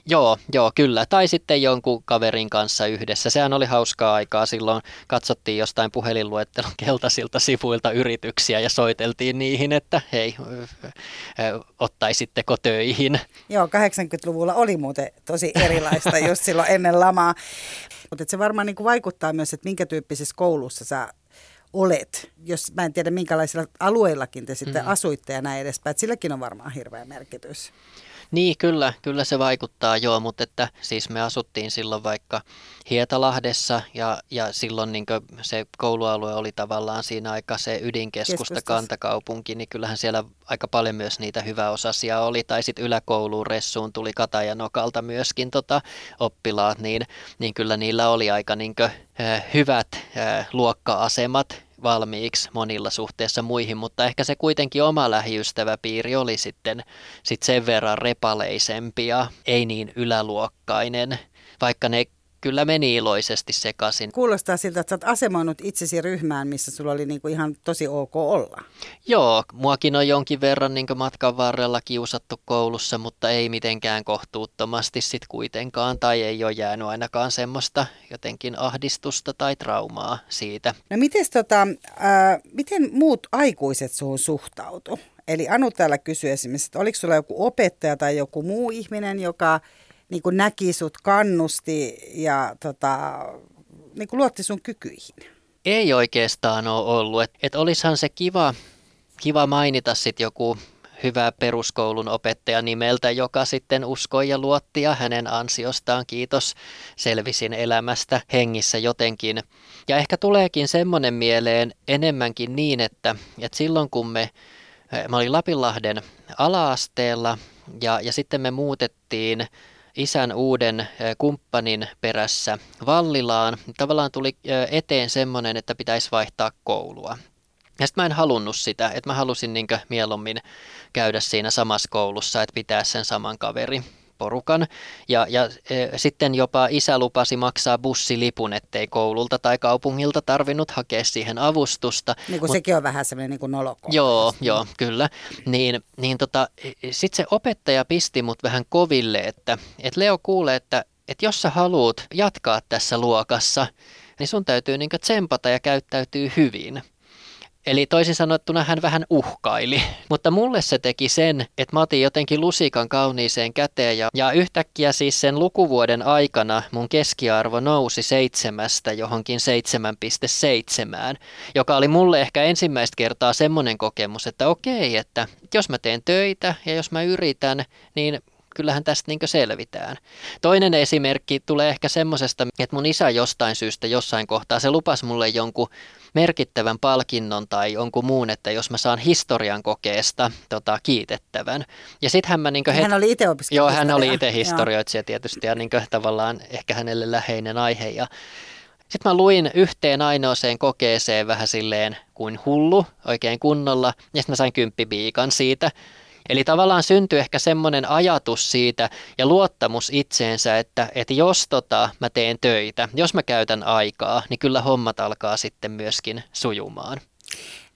Joo, joo, kyllä. Tai sitten jonkun kaverin kanssa yhdessä. Sehän oli hauskaa aikaa. Silloin katsottiin jostain puhelinluettelon [LAUGHS] keltaisilta sivuilta yrityksiä ja soiteltiin niihin, että hei, ottaisitteko töihin. Joo, 80-luvulla oli muuten tosi erilaista [LAUGHS] just silloin ennen lamaa. Mutta se varmaan niin vaikuttaa myös, että minkä tyyppisessä koulussa sä olet, jos mä en tiedä minkälaisilla alueillakin te sitten mm-hmm. asuitte ja näin edespäin, että silläkin on varmaan hirveä merkitys. Niin, kyllä, kyllä se vaikuttaa joo, mutta että siis me asuttiin silloin vaikka Hietalahdessa ja, ja silloin niin se koulualue oli tavallaan siinä aika se ydinkeskusta kantakaupunki, niin kyllähän siellä aika paljon myös niitä hyväosasia oli. Tai sitten yläkouluun ressuun tuli Katajanokalta myöskin tota oppilaat, niin, niin kyllä niillä oli aika niin kuin, äh, hyvät äh, luokka-asemat valmiiksi monilla suhteessa muihin, mutta ehkä se kuitenkin oma lähiystäväpiiri oli sitten sit sen verran repaleisempi ja ei niin yläluokkainen, vaikka ne kyllä meni iloisesti sekaisin. Kuulostaa siltä, että sä oot asemoinut itsesi ryhmään, missä sulla oli niin kuin ihan tosi ok olla. Joo, muakin on jonkin verran niin matkan varrella kiusattu koulussa, mutta ei mitenkään kohtuuttomasti sit kuitenkaan, tai ei ole jäänyt ainakaan semmoista jotenkin ahdistusta tai traumaa siitä. No mites tota, äh, miten muut aikuiset suhun suhtautu? Eli Anu täällä kysyy esimerkiksi, että oliko sulla joku opettaja tai joku muu ihminen, joka niin kuin näki sut, kannusti ja tota, niin kuin luotti sun kykyihin? Ei oikeastaan ole ollut. Että et olisihan se kiva, kiva mainita sitten joku hyvä peruskoulun opettaja nimeltä, joka sitten uskoi ja luotti ja hänen ansiostaan, kiitos, selvisin elämästä hengissä jotenkin. Ja ehkä tuleekin semmoinen mieleen enemmänkin niin, että, että silloin kun me, mä olin Lapinlahden alaasteella ja, ja sitten me muutettiin isän uuden kumppanin perässä Vallilaan. Tavallaan tuli eteen semmoinen, että pitäisi vaihtaa koulua. Ja sitten mä en halunnut sitä, että mä halusin niin mieluummin käydä siinä samassa koulussa, että pitää sen saman kaveri porukan. Ja, ja e, sitten jopa isä lupasi maksaa bussilipun, ettei koululta tai kaupungilta tarvinnut hakea siihen avustusta. Niin kuin Mut, sekin on vähän semmoinen niin kuin. Joo, joo, kyllä. Niin, niin tota, e, sitten se opettaja pisti mut vähän koville, että, että Leo kuulee, että, että jos sä haluat jatkaa tässä luokassa, niin sun täytyy niin tsempata ja käyttäytyy hyvin. Eli toisin sanottuna hän vähän uhkaili, mutta mulle se teki sen, että mä otin jotenkin lusikan kauniiseen käteen ja, ja yhtäkkiä siis sen lukuvuoden aikana mun keskiarvo nousi seitsemästä johonkin 7,7, joka oli mulle ehkä ensimmäistä kertaa semmoinen kokemus, että okei, että jos mä teen töitä ja jos mä yritän, niin kyllähän tästä niin selvitään. Toinen esimerkki tulee ehkä semmoisesta, että mun isä jostain syystä jossain kohtaa, se lupasi mulle jonkun merkittävän palkinnon tai jonkun muun, että jos mä saan historian kokeesta tota, kiitettävän. Ja sittenhän mä... Niin het... Hän oli itse Joo, hän oli itse historioitsija tietysti ja niin tavallaan ehkä hänelle läheinen aihe. Ja sitten mä luin yhteen ainoaseen kokeeseen vähän silleen kuin hullu, oikein kunnolla, ja sitten mä sain kymppibiikan siitä. Eli tavallaan syntyy ehkä semmoinen ajatus siitä ja luottamus itseensä, että, että jos tota, mä teen töitä, jos mä käytän aikaa, niin kyllä hommat alkaa sitten myöskin sujumaan.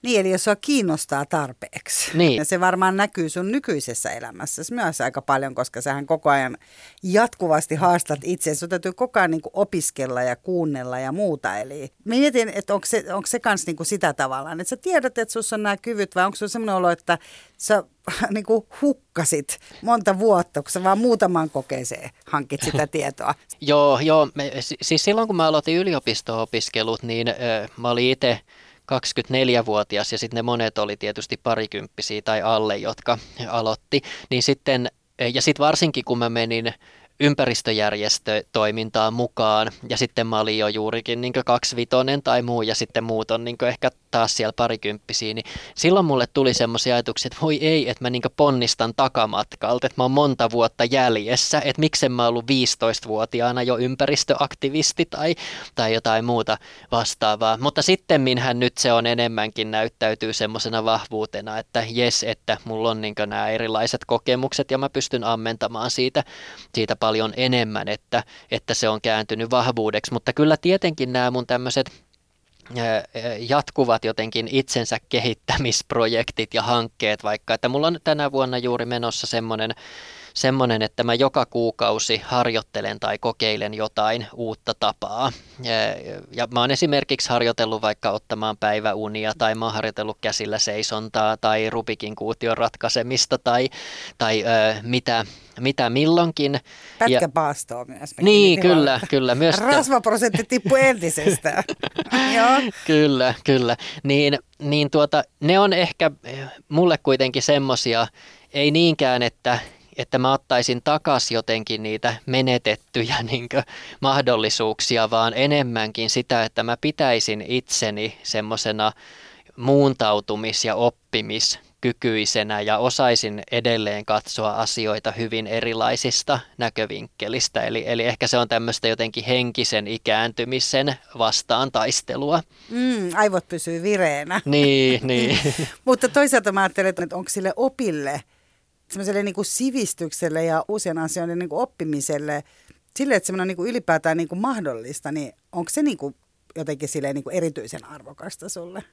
Niin, eli jos sua kiinnostaa tarpeeksi. Niin. Ja se varmaan näkyy sun nykyisessä elämässä myös aika paljon, koska sähän koko ajan jatkuvasti haastat itse. Sun täytyy koko ajan niin opiskella ja kuunnella ja muuta. Eli mietin, että onko se, onko se kans niin sitä tavallaan, että sä tiedät, että sussa on nämä kyvyt, vai onko sulla sellainen olo, että sä [LAUGHS] niin hukkasit monta vuotta, kun sä vaan muutaman kokeeseen hankit sitä tietoa? [LAUGHS] joo, joo. Me, siis silloin kun mä aloitin yliopisto-opiskelut, niin ö, mä olin itse 24-vuotias ja sitten ne monet oli tietysti parikymppisiä tai alle, jotka aloitti, niin sitten ja sitten varsinkin kun mä menin ympäristöjärjestötoimintaan mukaan ja sitten mä olin jo juurikin niin kaksivitonen tai muu ja sitten muut on niin ehkä taas siellä parikymppisiä, niin silloin mulle tuli semmoisia ajatuksia, että voi ei, että mä niin ponnistan takamatkalta, että mä oon monta vuotta jäljessä, että miksen mä ollut 15-vuotiaana jo ympäristöaktivisti tai, tai jotain muuta vastaavaa. Mutta sitten minhän nyt se on enemmänkin näyttäytyy semmoisena vahvuutena, että jes, että mulla on niin nämä erilaiset kokemukset ja mä pystyn ammentamaan siitä, siitä paljon enemmän, että, että se on kääntynyt vahvuudeksi. Mutta kyllä tietenkin nämä mun tämmöiset jatkuvat jotenkin itsensä kehittämisprojektit ja hankkeet, vaikka että mulla on tänä vuonna juuri menossa semmoinen semmoinen, että mä joka kuukausi harjoittelen tai kokeilen jotain uutta tapaa. Ja, mä oon esimerkiksi harjoitellut vaikka ottamaan päiväunia tai mä oon harjoitellut käsillä seisontaa tai Rubikin kuution ratkaisemista tai, tai ö, mitä, mitä milloinkin. Pätkäpaastoa myös. Niin, kyllä, kyllä. Myös Rasvaprosentti tippui entisestä. [LAUGHS] Kyllä, kyllä. Niin, niin tuota, ne on ehkä mulle kuitenkin semmosia, ei niinkään, että että mä ottaisin takas jotenkin niitä menetettyjä [LAUGHS] niin mahdollisuuksia, vaan enemmänkin sitä, että mä pitäisin itseni semmoisena muuntautumis- ja oppimiskykyisenä ja osaisin edelleen katsoa asioita hyvin erilaisista näkövinkkelistä. Eli, eli ehkä se on tämmöistä jotenkin henkisen ikääntymisen vastaan taistelua. Mm, aivot pysyy vireenä. Niin, niin. [LAUGHS] Mutta toisaalta mä ajattelen, että onko sille opille – semmoiselle niin kuin sivistykselle ja uusien asioiden niin kuin oppimiselle, sille, että semmoinen niin kuin ylipäätään niin kuin mahdollista, niin onko se niin kuin jotenkin silleen niin kuin erityisen arvokasta sulle?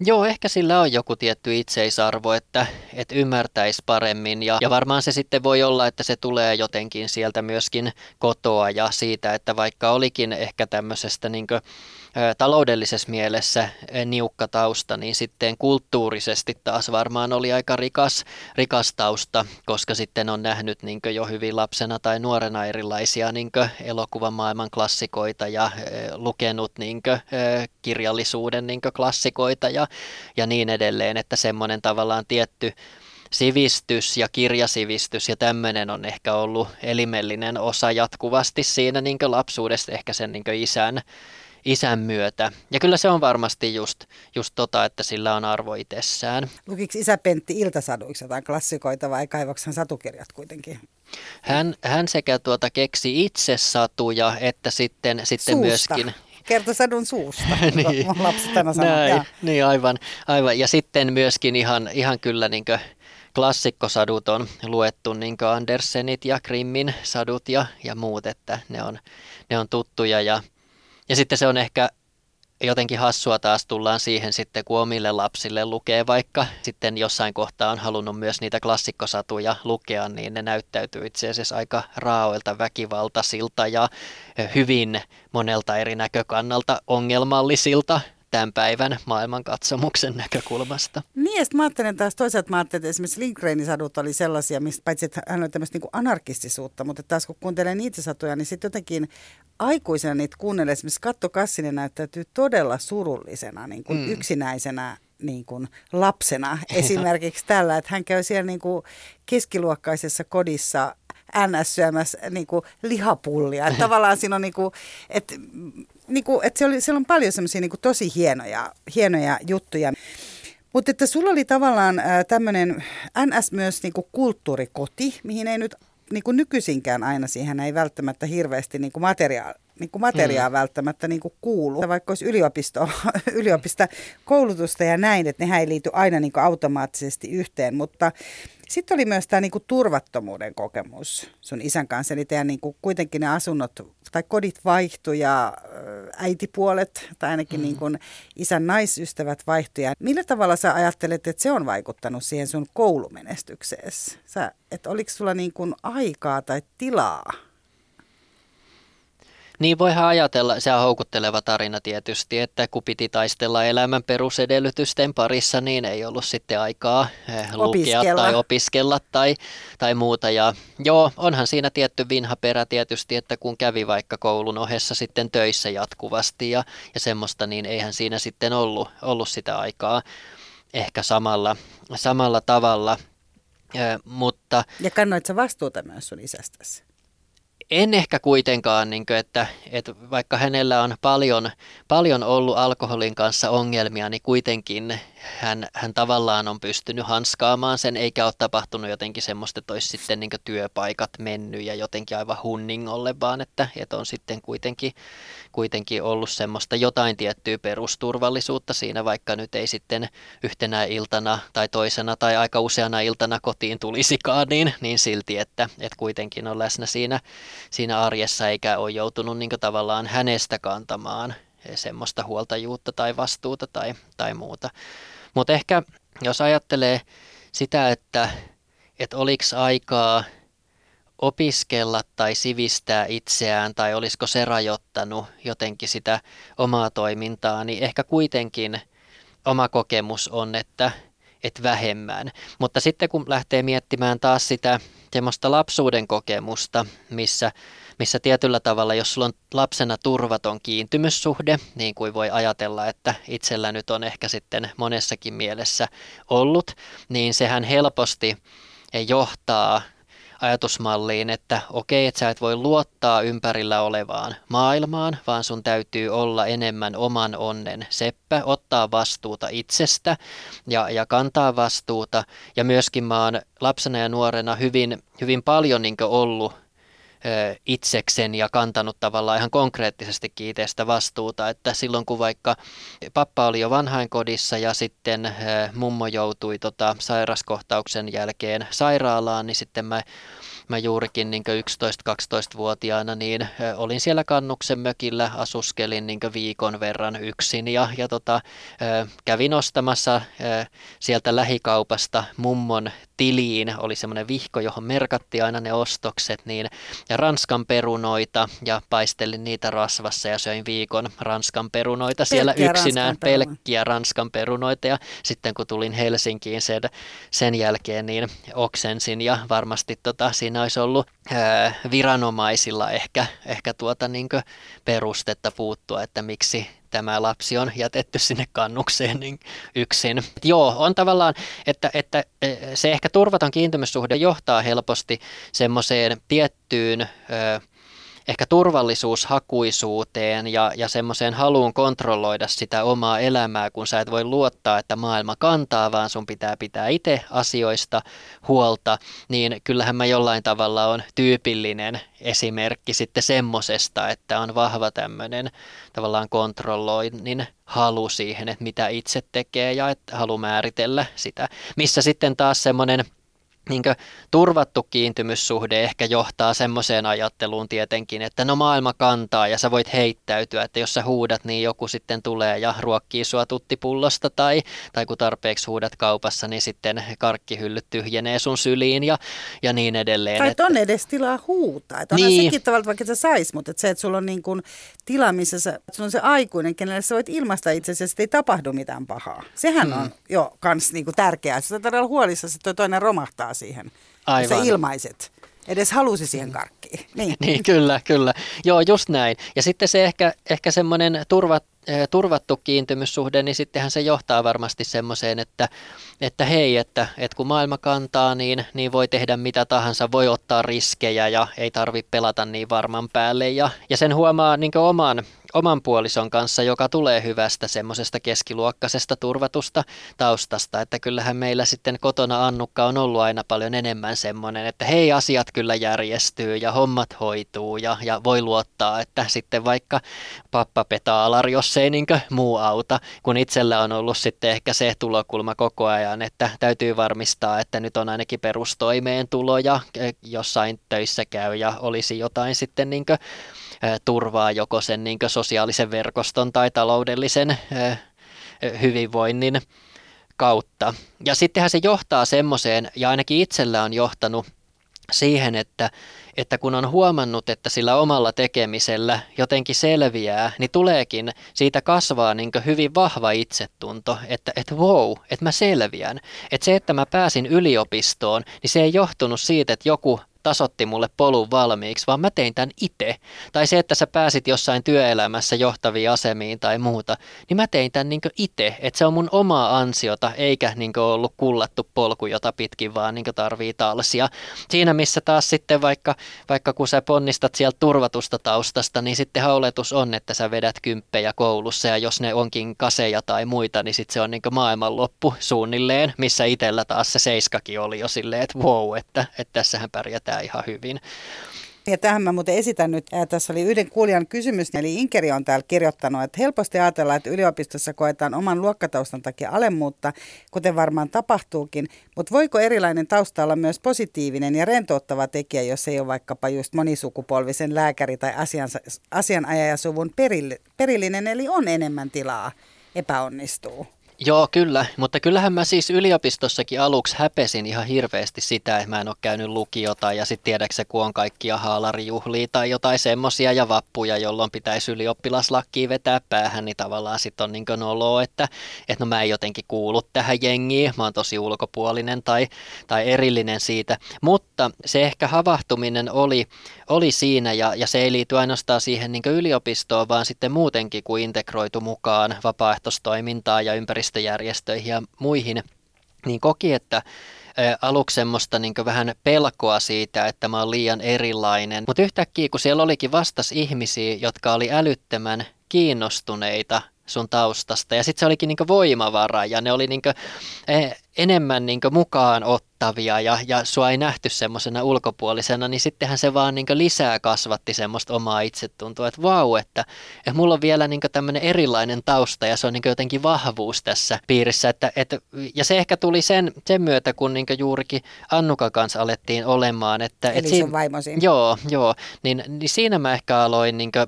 Joo, ehkä sillä on joku tietty itseisarvo, että, että ymmärtäisi paremmin ja, ja varmaan se sitten voi olla, että se tulee jotenkin sieltä myöskin kotoa ja siitä, että vaikka olikin ehkä tämmöisestä niin kuin, taloudellisessa mielessä niukka tausta, niin sitten kulttuurisesti taas varmaan oli aika rikas, rikas tausta, koska sitten on nähnyt niin jo hyvin lapsena tai nuorena erilaisia niin elokuvamaailman klassikoita ja lukenut niin kirjallisuuden niin klassikoita ja, ja niin edelleen, että semmoinen tavallaan tietty sivistys ja kirjasivistys ja tämmöinen on ehkä ollut elimellinen osa jatkuvasti siinä niin lapsuudesta ehkä sen niin isän isän myötä. Ja kyllä se on varmasti just, just tota, että sillä on arvo itsessään. Lukiko isä Pentti iltasaduiksi jotain klassikoita vai kaivoksen satukirjat kuitenkin? Hän, hän sekä tuota keksi itse satuja että sitten, sitten myöskin kertoi sadun suusta, [LAUGHS] niin, lapset aina sanoo. Näin, niin aivan, aivan. Ja sitten myöskin ihan, ihan kyllä niin klassikkosadut on luettu niin Andersenit ja Grimmin sadut ja, ja muut, että ne on, ne on tuttuja. Ja, ja sitten se on ehkä jotenkin hassua taas tullaan siihen sitten, kun omille lapsille lukee vaikka sitten jossain kohtaa on halunnut myös niitä klassikkosatuja lukea, niin ne näyttäytyy itse asiassa aika raaoilta, väkivaltaisilta ja hyvin monelta eri näkökannalta ongelmallisilta tämän päivän maailmankatsomuksen näkökulmasta. Niin, ja mä ajattelen taas toisaalta, mä ajattelen, että esimerkiksi Lindgrenin sadut oli sellaisia, mistä paitsi että hän oli tämmöistä niin anarkistisuutta, mutta taas kun kuuntelee niitä satuja, niin sitten jotenkin aikuisena niitä kuunnelee, esimerkiksi Katto Kassinen näyttäytyy todella surullisena, niin kuin mm. yksinäisenä niin kuin lapsena [LAUGHS] esimerkiksi tällä, että hän käy siellä niin kuin keskiluokkaisessa kodissa NS syömässä niin kuin lihapullia. Että tavallaan siinä on niin kuin, että, niin kuin, että se oli, siellä on paljon semmoisia niin tosi hienoja, hienoja juttuja. Mutta että sulla oli tavallaan tämmöinen NS myös niin kuin kulttuurikoti, mihin ei nyt niin kuin nykyisinkään aina siihen ei välttämättä hirveästi niin kuin materiaali, niin kuin materiaa mm. välttämättä niin kuin kuulu. Vaikka olisi yliopisto, [LAUGHS] yliopisto koulutusta ja näin, että nehän ei liity aina niin kuin automaattisesti yhteen, mutta sitten oli myös tämä niinku turvattomuuden kokemus sun isän kanssa. Eli teidän niinku, kuitenkin ne asunnot tai kodit vaihtui ja äitipuolet tai ainakin mm. niinku, isän naisystävät vaihtui. Millä tavalla sä ajattelet, että se on vaikuttanut siihen sun koulumenestykseesi? Sä, että oliko sulla niinku aikaa tai tilaa niin voihan ajatella, se on houkutteleva tarina tietysti, että kun piti taistella elämän perusedellytysten parissa, niin ei ollut sitten aikaa eh, lukea opiskella. tai opiskella tai, tai muuta. Ja joo, onhan siinä tietty vinha perä tietysti, että kun kävi vaikka koulun ohessa sitten töissä jatkuvasti ja, ja semmoista, niin eihän siinä sitten ollut, ollut sitä aikaa ehkä samalla, samalla tavalla. Eh, mutta... Ja kannoit sä vastuuta myös sun isästäsi? En ehkä kuitenkaan, niin kuin, että, että vaikka hänellä on paljon, paljon ollut alkoholin kanssa ongelmia, niin kuitenkin hän, hän tavallaan on pystynyt hanskaamaan sen, eikä ole tapahtunut jotenkin semmoista, että olisi sitten niin työpaikat mennyt ja jotenkin aivan hunningolle, vaan että, että on sitten kuitenkin, kuitenkin ollut semmoista jotain tiettyä perusturvallisuutta siinä, vaikka nyt ei sitten yhtenä iltana tai toisena tai aika useana iltana kotiin tulisikaan, niin, niin silti, että, että kuitenkin on läsnä siinä, siinä arjessa eikä ole joutunut niin tavallaan hänestä kantamaan semmoista huoltajuutta tai vastuuta tai, tai muuta. Mutta ehkä jos ajattelee sitä, että, että oliko aikaa opiskella tai sivistää itseään tai olisiko se rajoittanut jotenkin sitä omaa toimintaa, niin ehkä kuitenkin oma kokemus on, että, että vähemmän. Mutta sitten kun lähtee miettimään taas sitä semmoista lapsuuden kokemusta, missä missä tietyllä tavalla, jos sulla on lapsena turvaton kiintymyssuhde, niin kuin voi ajatella, että itsellä nyt on ehkä sitten monessakin mielessä ollut, niin sehän helposti johtaa ajatusmalliin, että okei, että sä et voi luottaa ympärillä olevaan maailmaan, vaan sun täytyy olla enemmän oman onnen seppä, ottaa vastuuta itsestä ja, ja kantaa vastuuta. Ja myöskin mä oon lapsena ja nuorena hyvin, hyvin paljon niin ollut itseksen ja kantanut tavallaan ihan konkreettisesti kiiteestä vastuuta, että silloin kun vaikka pappa oli jo vanhainkodissa ja sitten mummo joutui tota sairaskohtauksen jälkeen sairaalaan, niin sitten mä mä juurikin niin 11-12-vuotiaana niin olin siellä kannuksen mökillä, asuskelin niin viikon verran yksin ja, ja tota, kävin ostamassa sieltä lähikaupasta mummon tiliin, oli semmoinen vihko, johon merkattiin aina ne ostokset, niin ja ranskan perunoita ja paistelin niitä rasvassa ja söin viikon ranskan perunoita siellä pelkkiä yksinään, ranskan pelkkiä ranskan perunoita. Ja sitten kun tulin Helsinkiin sen, sen jälkeen, niin oksensin ja varmasti tota, siinä olisi ollut ää, viranomaisilla ehkä, ehkä tuota niin perustetta puuttua, että miksi tämä lapsi on jätetty sinne kannukseen niin yksin. Joo, on tavallaan, että, että e, se ehkä turvaton kiintymyssuhde johtaa helposti semmoiseen tiettyyn ehkä turvallisuushakuisuuteen ja, ja semmoiseen haluun kontrolloida sitä omaa elämää, kun sä et voi luottaa, että maailma kantaa, vaan sun pitää pitää itse asioista huolta, niin kyllähän mä jollain tavalla on tyypillinen esimerkki sitten semmosesta, että on vahva tämmöinen tavallaan kontrolloinnin halu siihen, että mitä itse tekee ja että halu määritellä sitä, missä sitten taas semmoinen niin turvattu kiintymyssuhde ehkä johtaa semmoiseen ajatteluun tietenkin, että no maailma kantaa ja sä voit heittäytyä, että jos sä huudat, niin joku sitten tulee ja ruokkii sua tuttipullosta tai, tai kun tarpeeksi huudat kaupassa, niin sitten karkkihyllyt tyhjenee sun syliin ja, ja niin edelleen. Tai että on edes tilaa huutaa. Että niin. sekin tavalla, vaikka sä sais, mutta että se, että sulla on niin kuin tila, missä sä, sulla on se aikuinen, kenelle sä voit ilmaista itsesi ja ei tapahdu mitään pahaa. Sehän hmm. on jo kans niin kuin tärkeää. Sä todella huolissa, että toinen romahtaa vastaa siihen. Aivan. Sä ilmaiset. Edes halusi siihen karkkiin. [LAUGHS] Niin. niin, kyllä, kyllä. Joo, just näin. Ja sitten se ehkä, ehkä semmoinen turvat, turvattu kiintymyssuhde, niin sittenhän se johtaa varmasti semmoiseen, että, että hei, että, että kun maailma kantaa, niin, niin voi tehdä mitä tahansa, voi ottaa riskejä ja ei tarvitse pelata niin varman päälle. Ja, ja sen huomaa niin oman oman puolison kanssa, joka tulee hyvästä semmoisesta keskiluokkaisesta turvatusta taustasta, että kyllähän meillä sitten kotona Annukka on ollut aina paljon enemmän semmoinen, että hei asiat kyllä järjestyy ja hommat hoituu ja, ja voi luottaa, että sitten vaikka pappa petaalar, jos ei niin muu auta, kun itsellä on ollut sitten ehkä se tulokulma koko ajan, että täytyy varmistaa, että nyt on ainakin perustoimeentulo ja jossain töissä käy ja olisi jotain sitten niin turvaa joko sen niin sosiaalisen verkoston tai taloudellisen hyvinvoinnin kautta. Ja sittenhän se johtaa semmoiseen, ja ainakin itsellä on johtanut siihen, että, että kun on huomannut, että sillä omalla tekemisellä jotenkin selviää, niin tuleekin siitä kasvaa niin hyvin vahva itsetunto, että, että wow, että mä selviän. Että se, että mä pääsin yliopistoon, niin se ei johtunut siitä, että joku tasotti mulle polun valmiiksi, vaan mä tein tämän itse. Tai se, että sä pääsit jossain työelämässä johtaviin asemiin tai muuta, niin mä tein tämän niin itse. Että se on mun omaa ansiota, eikä niin ollut kullattu polku, jota pitkin vaan niin tarvii talsia. Siinä missä taas sitten vaikka, vaikka kun sä ponnistat sieltä turvatusta taustasta, niin sitten oletus on, että sä vedät kymppejä koulussa ja jos ne onkin kaseja tai muita, niin sitten se on niin maailmanloppu suunnilleen, missä itsellä taas se seiskakin oli jo silleen, että wow, että, että tässähän pärjätään pärjää ihan hyvin. Ja tähän mä muuten esitän nyt, äh, tässä oli yhden kuulijan kysymys, eli Inkeri on täällä kirjoittanut, että helposti ajatellaan, että yliopistossa koetaan oman luokkataustan takia alemmuutta, kuten varmaan tapahtuukin, mutta voiko erilainen tausta olla myös positiivinen ja rentouttava tekijä, jos ei ole vaikkapa just monisukupolvisen lääkäri tai asiansa, asianajajasuvun perillinen, eli on enemmän tilaa epäonnistuu? Joo, kyllä, mutta kyllähän mä siis yliopistossakin aluksi häpesin ihan hirveästi sitä, että mä en ole käynyt lukiota ja sitten tiedäksä, kun on kaikkia haalarijuhlia tai jotain semmosia ja vappuja, jolloin pitäisi ylioppilaslakkiin vetää päähän, niin tavallaan sitten on niin noloa, että, että no mä en jotenkin kuulu tähän jengiin, mä oon tosi ulkopuolinen tai, tai erillinen siitä, mutta se ehkä havahtuminen oli, oli siinä ja, ja se ei liity ainoastaan siihen niin yliopistoon, vaan sitten muutenkin, kun integroitu mukaan vapaaehtoistoimintaa ja ympäristöä ympäristöjärjestöihin ja muihin, niin koki, että aluksi semmoista niin vähän pelkoa siitä, että mä oon liian erilainen. Mutta yhtäkkiä, kun siellä olikin vastas ihmisiä, jotka oli älyttömän kiinnostuneita sun taustasta. Ja sitten se olikin niinku voimavara ja ne oli niinku, eh, enemmän niinku mukaan ottavia ja, ja sua ei nähty semmoisena ulkopuolisena, niin sittenhän se vaan niinku lisää kasvatti semmoista omaa itsetuntoa, että vau, että, että mulla on vielä niinku tämmöinen erilainen tausta ja se on niinku jotenkin vahvuus tässä piirissä. Että, että, ja se ehkä tuli sen, sen myötä, kun niinku juurikin Annuka kanssa alettiin olemaan. Että, Eli et siinä, sun vaimosi. Joo, joo. Niin, niin siinä mä ehkä aloin niinku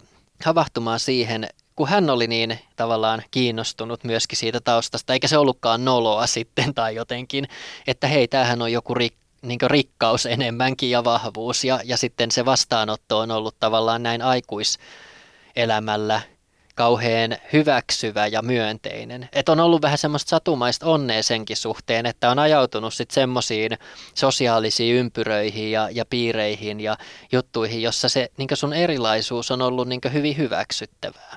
havahtumaan siihen, kun hän oli niin tavallaan kiinnostunut myöskin siitä taustasta, eikä se ollutkaan noloa sitten tai jotenkin, että hei, tämähän on joku rik, niin rikkaus enemmänkin ja vahvuus ja, ja sitten se vastaanotto on ollut tavallaan näin aikuiselämällä kauhean hyväksyvä ja myönteinen. Että on ollut vähän semmoista satumaista onnea senkin suhteen, että on ajautunut sitten semmoisiin sosiaalisiin ympyröihin ja, ja piireihin ja juttuihin, jossa se niin sun erilaisuus on ollut niin hyvin hyväksyttävää.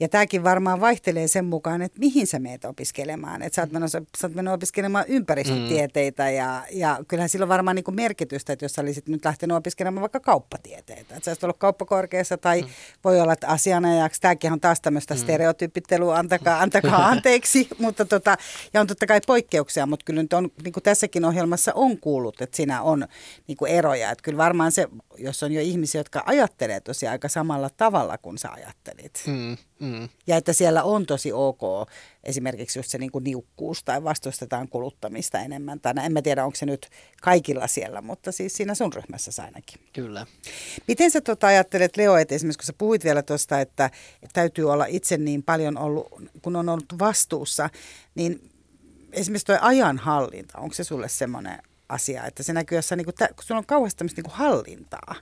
Ja tämäkin varmaan vaihtelee sen mukaan, että mihin sä meet opiskelemaan. Että sä oot mennyt, sä oot mennyt opiskelemaan ympäristötieteitä mm. ja, ja kyllähän sillä on varmaan niin kuin merkitystä, että jos sä olisit nyt lähtenyt opiskelemaan vaikka kauppatieteitä. Että sä olisit ollut kauppakorkeassa tai mm. voi olla, että asianajaksi. Tämäkin on taas tämmöistä mm. stereotyyppittelua, antakaa, antakaa [LAUGHS] anteeksi. mutta tota, ja on totta kai poikkeuksia, mutta kyllä nyt on, niin kuin tässäkin ohjelmassa on kuullut, että siinä on niin kuin eroja. Että kyllä varmaan se, jos on jo ihmisiä, jotka ajattelee tosiaan aika samalla tavalla kuin sä ajattelit. Mm, mm. Ja että siellä on tosi ok esimerkiksi just se niin kuin niukkuus tai vastustetaan kuluttamista enemmän. Tai en mä tiedä, onko se nyt kaikilla siellä, mutta siis siinä sun ryhmässä ainakin. Kyllä. Miten sä tota ajattelet, Leo, että esimerkiksi kun sä puhuit vielä tuosta, että täytyy olla itse niin paljon ollut, kun on ollut vastuussa, niin esimerkiksi tuo ajanhallinta, onko se sulle semmoinen asia, että se näkyy jossain, niin kuin, kun sulla on kauheasti tämmöistä niin kuin hallintaa.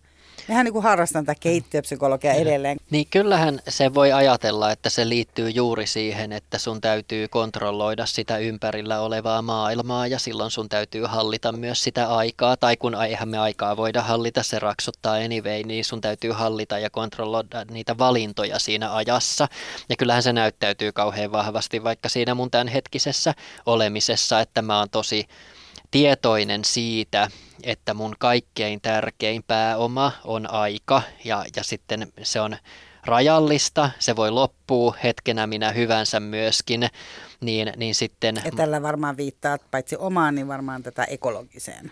Mehän niin kuin harrastan tätä keittiöpsykologiaa edelleen. Niin kyllähän se voi ajatella, että se liittyy juuri siihen, että sun täytyy kontrolloida sitä ympärillä olevaa maailmaa ja silloin sun täytyy hallita myös sitä aikaa. Tai kun eihän me aikaa voida hallita, se raksuttaa anyway, niin sun täytyy hallita ja kontrolloida niitä valintoja siinä ajassa. Ja kyllähän se näyttäytyy kauhean vahvasti vaikka siinä mun tämän hetkisessä olemisessa, että mä oon tosi tietoinen siitä, että mun kaikkein tärkein pääoma on aika ja, ja sitten se on rajallista, se voi loppua hetkenä minä hyvänsä myöskin, niin, niin sitten... Ja tällä varmaan viittaa paitsi omaan, niin varmaan tätä ekologiseen.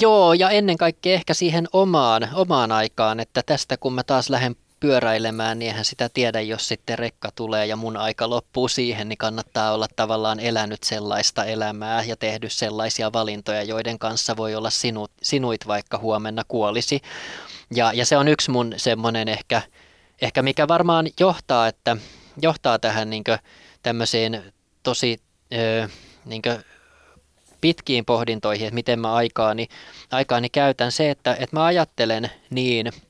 Joo, ja ennen kaikkea ehkä siihen omaan, omaan aikaan, että tästä kun mä taas lähden pyöräilemään, niin eihän sitä tiedä, jos sitten rekka tulee ja mun aika loppuu siihen, niin kannattaa olla tavallaan elänyt sellaista elämää ja tehnyt sellaisia valintoja, joiden kanssa voi olla sinut, sinuit vaikka huomenna kuolisi. Ja, ja se on yksi mun semmoinen ehkä, ehkä mikä varmaan johtaa, että, johtaa tähän niin tämmöiseen tosi ö, niin pitkiin pohdintoihin, että miten mä aikaani, aikaani käytän se, että, että mä ajattelen niin –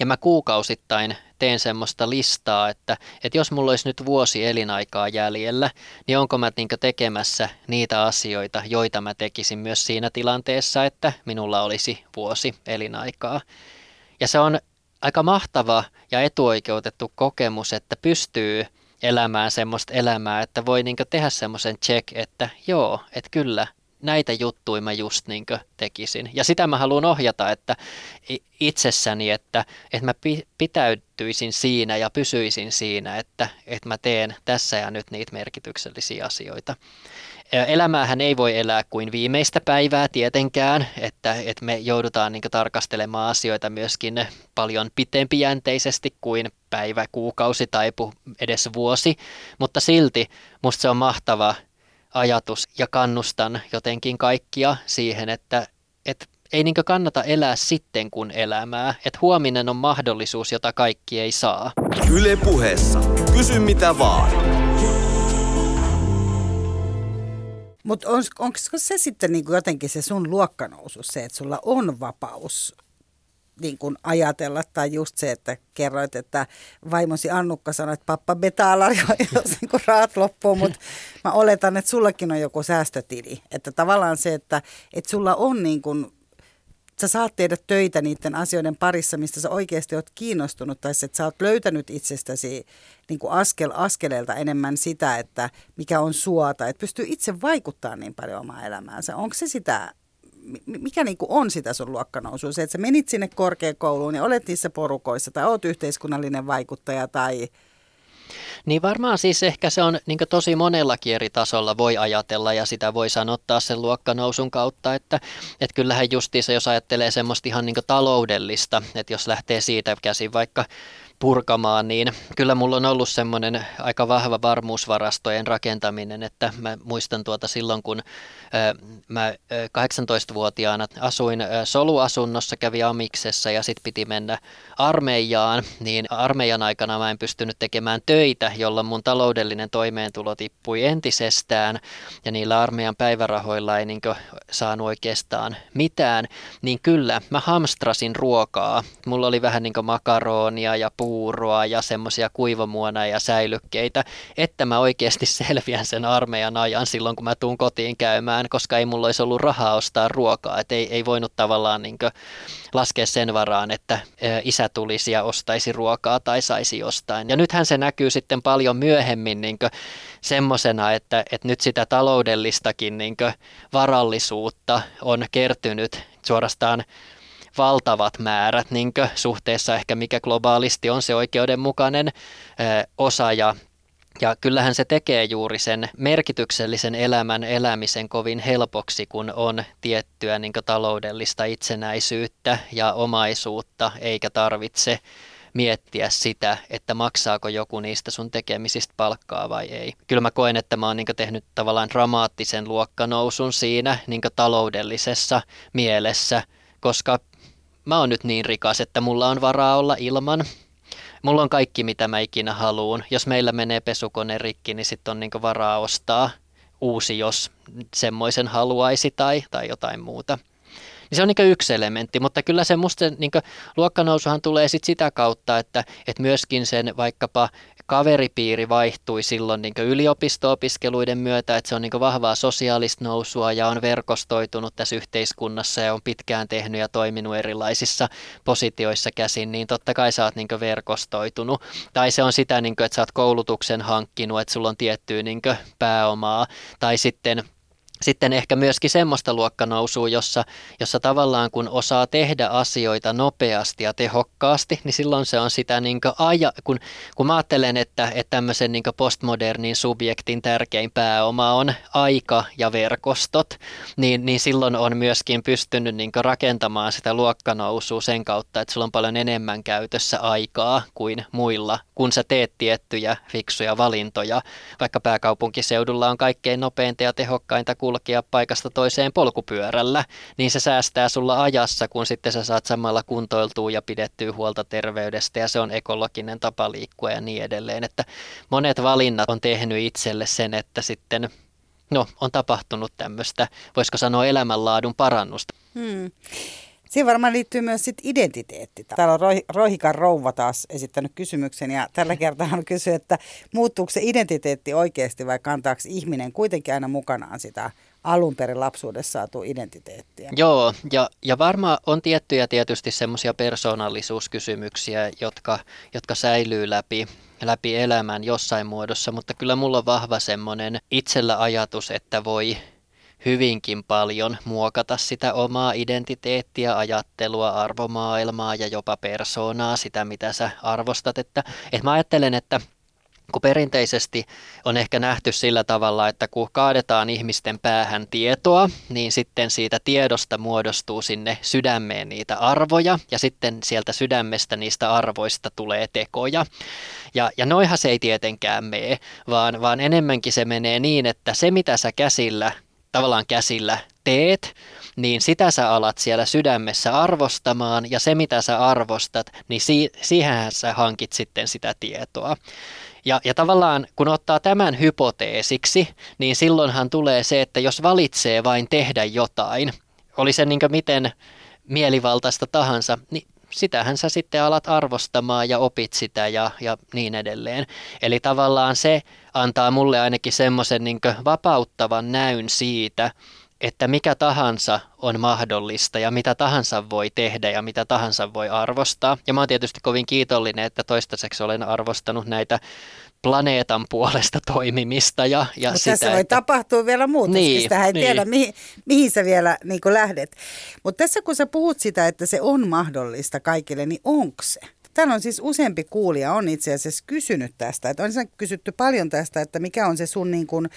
ja mä kuukausittain teen semmoista listaa, että, että jos mulla olisi nyt vuosi elinaikaa jäljellä, niin onko mä niin tekemässä niitä asioita, joita mä tekisin myös siinä tilanteessa, että minulla olisi vuosi elinaikaa. Ja se on aika mahtava ja etuoikeutettu kokemus, että pystyy elämään semmoista elämää, että voi niin tehdä semmoisen check, että joo, että kyllä, näitä juttuja mä just niin tekisin. Ja sitä mä haluan ohjata että itsessäni, että, että mä pitäytyisin siinä ja pysyisin siinä, että, että mä teen tässä ja nyt niitä merkityksellisiä asioita. Elämäähän ei voi elää kuin viimeistä päivää tietenkään, että, että me joudutaan niin tarkastelemaan asioita myöskin paljon pitempijänteisesti kuin päivä, kuukausi tai edes vuosi, mutta silti musta se on mahtava ajatus ja kannustan jotenkin kaikkia siihen, että, että ei niin kannata elää sitten kun elämää, että huominen on mahdollisuus, jota kaikki ei saa. Yle puheessa. Kysy mitä vaan. Mutta on, onko se sitten niin jotenkin se sun luokkanousu, se, että sulla on vapaus niin kuin ajatella, tai just se, että kerroit, että vaimosi Annukka sanoi, että pappa betaalar, [LAUGHS] jos niin kuin raat loppuu, mutta mä oletan, että sullakin on joku säästötili. Että tavallaan se, että, että sulla on niin kuin, sä saat tehdä töitä niiden asioiden parissa, mistä sä oikeasti oot kiinnostunut, tai että sä oot löytänyt itsestäsi niin kuin askel askeleelta enemmän sitä, että mikä on suota, että pystyy itse vaikuttaa niin paljon omaan elämäänsä. Onko se sitä mikä niin kuin on sitä sun luokkanousua? Se, että sä menit sinne korkeakouluun ja olet niissä porukoissa tai oot yhteiskunnallinen vaikuttaja tai... Niin varmaan siis ehkä se on niin tosi monellakin eri tasolla voi ajatella ja sitä voi sanottaa sen luokkanousun kautta, että, että kyllähän justiinsa jos ajattelee semmoista ihan niin taloudellista, että jos lähtee siitä käsin vaikka purkamaan, niin kyllä mulla on ollut semmoinen aika vahva varmuusvarastojen rakentaminen, että mä muistan tuota silloin, kun mä 18-vuotiaana asuin soluasunnossa, kävi Amiksessa ja sitten piti mennä armeijaan, niin armeijan aikana mä en pystynyt tekemään töitä, jolloin mun taloudellinen toimeentulo tippui entisestään ja niillä armeijan päivärahoilla ei niin saanut oikeastaan mitään, niin kyllä mä hamstrasin ruokaa. Mulla oli vähän niin makaronia ja puu puuroa ja semmoisia kuivamuona ja säilykkeitä, että mä oikeasti [LAUGHS] selviän sen armeijan ajan silloin, kun mä tuun kotiin käymään, koska ei mulla olisi ollut rahaa ostaa ruokaa. Et ei, ei voinut tavallaan niin laskea sen varaan, että isä tulisi ja ostaisi ruokaa tai saisi jostain. Ja nythän se näkyy sitten paljon myöhemmin niin semmoisena, että, että nyt sitä taloudellistakin niin varallisuutta on kertynyt suorastaan valtavat määrät niin suhteessa ehkä mikä globaalisti on se oikeudenmukainen osa ja ja kyllähän se tekee juuri sen merkityksellisen elämän elämisen kovin helpoksi, kun on tiettyä niin taloudellista itsenäisyyttä ja omaisuutta, eikä tarvitse miettiä sitä, että maksaako joku niistä sun tekemisistä palkkaa vai ei. Kyllä mä koen, että mä oon niin tehnyt tavallaan dramaattisen luokkanousun siinä niin taloudellisessa mielessä, koska mä oon nyt niin rikas, että mulla on varaa olla ilman. Mulla on kaikki, mitä mä ikinä haluan. Jos meillä menee pesukone rikki, niin sitten on niin varaa ostaa uusi, jos semmoisen haluaisi tai, tai jotain muuta. Niin se on niin yksi elementti, mutta kyllä se musta niin luokkanousuhan tulee sit sitä kautta, että, että myöskin sen vaikkapa kaveripiiri vaihtui silloin niin yliopisto-opiskeluiden myötä, että se on niin vahvaa sosiaalista nousua ja on verkostoitunut tässä yhteiskunnassa ja on pitkään tehnyt ja toiminut erilaisissa positioissa käsin, niin totta kai sä oot niin verkostoitunut. Tai se on sitä, niin kuin, että sä oot koulutuksen hankkinut, että sulla on tiettyä niin pääomaa. Tai sitten sitten ehkä myöskin semmoista luokkanousua, jossa, jossa tavallaan kun osaa tehdä asioita nopeasti ja tehokkaasti, niin silloin se on sitä niin aja, kun, kun mä ajattelen, että, että tämmöisen niin postmodernin subjektin tärkein pääoma on aika ja verkostot, niin, niin silloin on myöskin pystynyt niin rakentamaan sitä luokkanousua sen kautta, että sulla on paljon enemmän käytössä aikaa kuin muilla, kun sä teet tiettyjä fiksuja valintoja. Vaikka pääkaupunkiseudulla on kaikkein nopeinta ja tehokkainta kulkea paikasta toiseen polkupyörällä, niin se säästää sulla ajassa, kun sitten sä saat samalla kuntoiltua ja pidettyä huolta terveydestä ja se on ekologinen tapa liikkua ja niin edelleen. Että monet valinnat on tehnyt itselle sen, että sitten no, on tapahtunut tämmöistä, voisiko sanoa elämänlaadun parannusta. Hmm. Siihen varmaan liittyy myös sit identiteetti. Täällä on Rohikan rouva taas esittänyt kysymyksen ja tällä [LAUGHS] kertaa hän kysyy, että muuttuuko se identiteetti oikeasti vai kantaako ihminen kuitenkin aina mukanaan sitä alun perin lapsuudessa saatu identiteettiä. Joo, ja, ja varmaan on tiettyjä tietysti semmoisia persoonallisuuskysymyksiä, jotka, jotka säilyy läpi, läpi elämän jossain muodossa, mutta kyllä mulla on vahva semmoinen itsellä ajatus, että voi hyvinkin paljon muokata sitä omaa identiteettiä, ajattelua, arvomaailmaa ja jopa persoonaa, sitä mitä sä arvostat. Että, että mä ajattelen, että kun perinteisesti on ehkä nähty sillä tavalla, että kun kaadetaan ihmisten päähän tietoa, niin sitten siitä tiedosta muodostuu sinne sydämeen niitä arvoja ja sitten sieltä sydämestä niistä arvoista tulee tekoja. Ja, ja noihan se ei tietenkään mene, vaan, vaan enemmänkin se menee niin, että se mitä sä käsillä tavallaan käsillä teet, niin sitä sä alat siellä sydämessä arvostamaan ja se mitä sä arvostat, niin si- siihen sä hankit sitten sitä tietoa. Ja, ja tavallaan kun ottaa tämän hypoteesiksi, niin silloinhan tulee se, että jos valitsee vain tehdä jotain, oli se niin miten mielivaltaista tahansa, niin sitähän sä sitten alat arvostamaan ja opit sitä ja, ja niin edelleen. Eli tavallaan se antaa mulle ainakin semmoisen niin vapauttavan näyn siitä, että mikä tahansa on mahdollista ja mitä tahansa voi tehdä ja mitä tahansa voi arvostaa. Ja mä oon tietysti kovin kiitollinen, että toistaiseksi olen arvostanut näitä planeetan puolesta toimimista. Ja, ja Mutta tässä voi että... tapahtua vielä muuta, niin, sitä ei niin. tiedä, mihin, mihin sä vielä niin lähdet. Mutta tässä kun sä puhut sitä, että se on mahdollista kaikille, niin onko se? Täällä on siis useampi kuulija on itse asiassa kysynyt tästä. Että on kysytty paljon tästä, että mikä on se sun niin kuin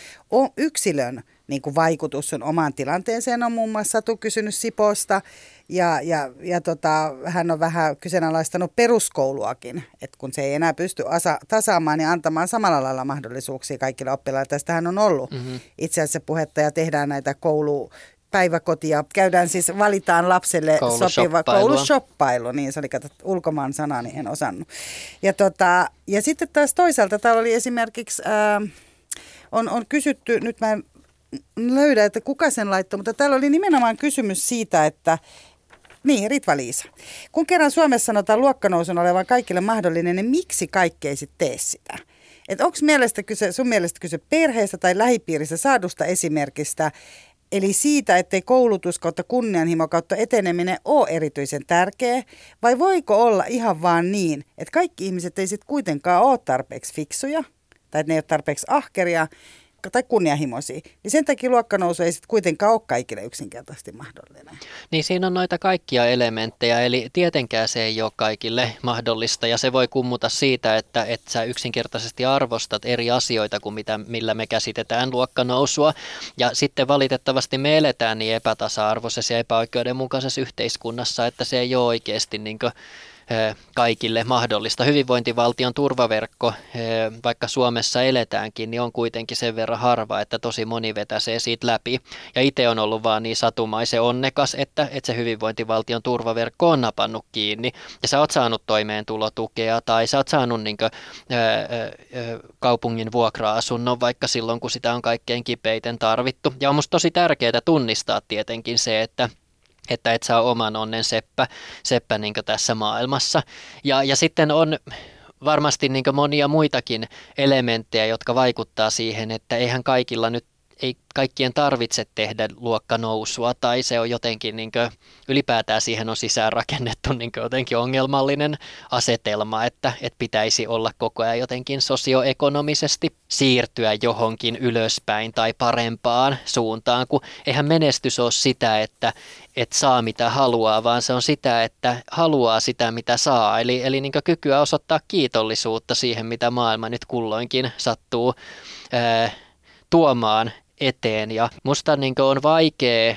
yksilön niin kuin vaikutus sun omaan tilanteeseen. On muun muassa Satu kysynyt Siposta ja, ja, ja tota, hän on vähän kyseenalaistanut peruskouluakin, että kun se ei enää pysty asa, tasaamaan ja antamaan samalla lailla mahdollisuuksia kaikille oppilaille. Tästähän on ollut mm-hmm. itse asiassa puhetta ja tehdään näitä koulu päiväkotia. Käydään siis, valitaan lapselle sopiva koulusoppailu, niin se oli kato, ulkomaan sana, niin en osannut. Ja, tota, ja sitten taas toisaalta täällä oli esimerkiksi, ää, on, on kysytty, nyt mä en löydä, että kuka sen laittoi, mutta täällä oli nimenomaan kysymys siitä, että Niin, Ritva-Liisa. Kun kerran Suomessa sanotaan luokkanousun olevan kaikille mahdollinen, niin miksi kaikki ei sitten tee sitä? Onko sun mielestä kyse perheestä tai lähipiirissä saadusta esimerkistä, Eli siitä, ettei koulutus kautta kunnianhimo kautta eteneminen ole erityisen tärkeä, vai voiko olla ihan vaan niin, että kaikki ihmiset ei sitten kuitenkaan ole tarpeeksi fiksuja, tai että ne ei ole tarpeeksi ahkeria, tai kunnianhimoisia, niin sen takia luokkanousu ei sitten kuitenkaan ole kaikille yksinkertaisesti mahdollinen. Niin siinä on noita kaikkia elementtejä, eli tietenkään se ei ole kaikille mahdollista, ja se voi kummuta siitä, että, että sä yksinkertaisesti arvostat eri asioita kuin mitä, millä me käsitetään luokkanousua, ja sitten valitettavasti me eletään niin epätasa-arvoisessa ja epäoikeudenmukaisessa yhteiskunnassa, että se ei ole oikeasti niin kuin kaikille mahdollista. Hyvinvointivaltion turvaverkko, vaikka Suomessa eletäänkin, niin on kuitenkin sen verran harva, että tosi moni vetäsee siitä läpi. Ja itse on ollut vaan niin satumaisen onnekas, että, että se hyvinvointivaltion turvaverkko on napannut kiinni. Ja sä oot saanut toimeentulotukea tai sä oot saanut niin kuin, kaupungin vuokra-asunnon vaikka silloin, kun sitä on kaikkein kipeiten tarvittu. Ja on musta tosi tärkeää tunnistaa tietenkin se, että että et saa oman onnen seppä, seppä niin tässä maailmassa. Ja, ja sitten on varmasti niin monia muitakin elementtejä, jotka vaikuttaa siihen, että eihän kaikilla nyt ei kaikkien tarvitse tehdä luokkanousua tai se on jotenkin niin kuin, ylipäätään siihen on sisään rakennettu niin jotenkin ongelmallinen asetelma, että, että pitäisi olla koko ajan jotenkin sosioekonomisesti siirtyä johonkin ylöspäin tai parempaan suuntaan, kun eihän menestys ole sitä, että, että saa mitä haluaa, vaan se on sitä, että haluaa sitä mitä saa, eli, eli niin kykyä osoittaa kiitollisuutta siihen, mitä maailma nyt kulloinkin sattuu ää, tuomaan eteen. Ja musta niin on vaikea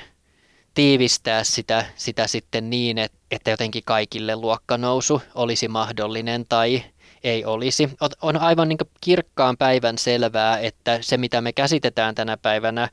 tiivistää sitä, sitä sitten niin, että, että jotenkin kaikille luokkanousu olisi mahdollinen tai ei olisi. On aivan niin kirkkaan päivän selvää, että se mitä me käsitetään tänä päivänä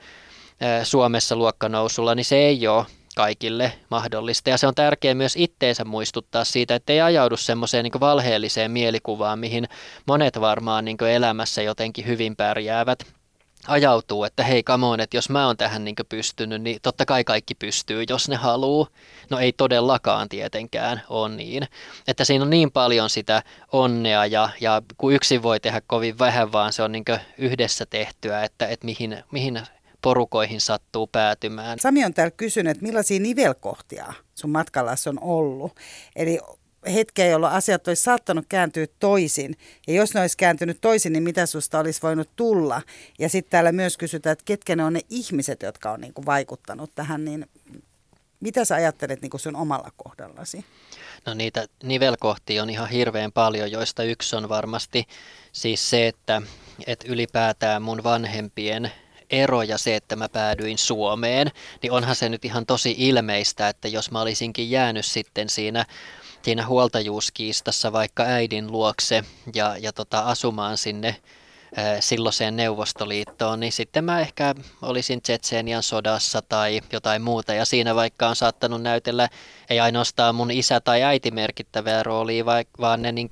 Suomessa luokkanousulla, niin se ei ole kaikille mahdollista. Ja se on tärkeää myös itteensä muistuttaa siitä, että ei ajaudu semmoiseen niin valheelliseen mielikuvaan, mihin monet varmaan niin elämässä jotenkin hyvin pärjäävät ajautuu, että hei come on, että jos mä oon tähän niin pystynyt, niin totta kai kaikki pystyy, jos ne haluu. No ei todellakaan tietenkään ole niin. Että siinä on niin paljon sitä onnea ja, ja kun yksin voi tehdä kovin vähän, vaan se on niin yhdessä tehtyä, että, että mihin, mihin porukoihin sattuu päätymään. Sami on täällä kysynyt, että millaisia nivelkohtia sun matkalla on ollut. Eli hetkeä, jolloin asiat olisi saattanut kääntyä toisin. Ja jos ne olisi kääntynyt toisin, niin mitä susta olisi voinut tulla? Ja sitten täällä myös kysytään, että ketkä ne on ne ihmiset, jotka on niin kuin vaikuttanut tähän, niin mitä sä ajattelet niin kuin sun omalla kohdallasi? No niitä nivelkohtia on ihan hirveän paljon, joista yksi on varmasti siis se, että, että ylipäätään mun vanhempien ero ja se, että mä päädyin Suomeen, niin onhan se nyt ihan tosi ilmeistä, että jos mä olisinkin jäänyt sitten siinä siinä huoltajuuskiistassa vaikka äidin luokse ja, ja tota, asumaan sinne silloiseen Neuvostoliittoon, niin sitten mä ehkä olisin Tsetseenian sodassa tai jotain muuta. Ja siinä vaikka on saattanut näytellä ei ainoastaan mun isä tai äiti merkittävää roolia, vaan ne niin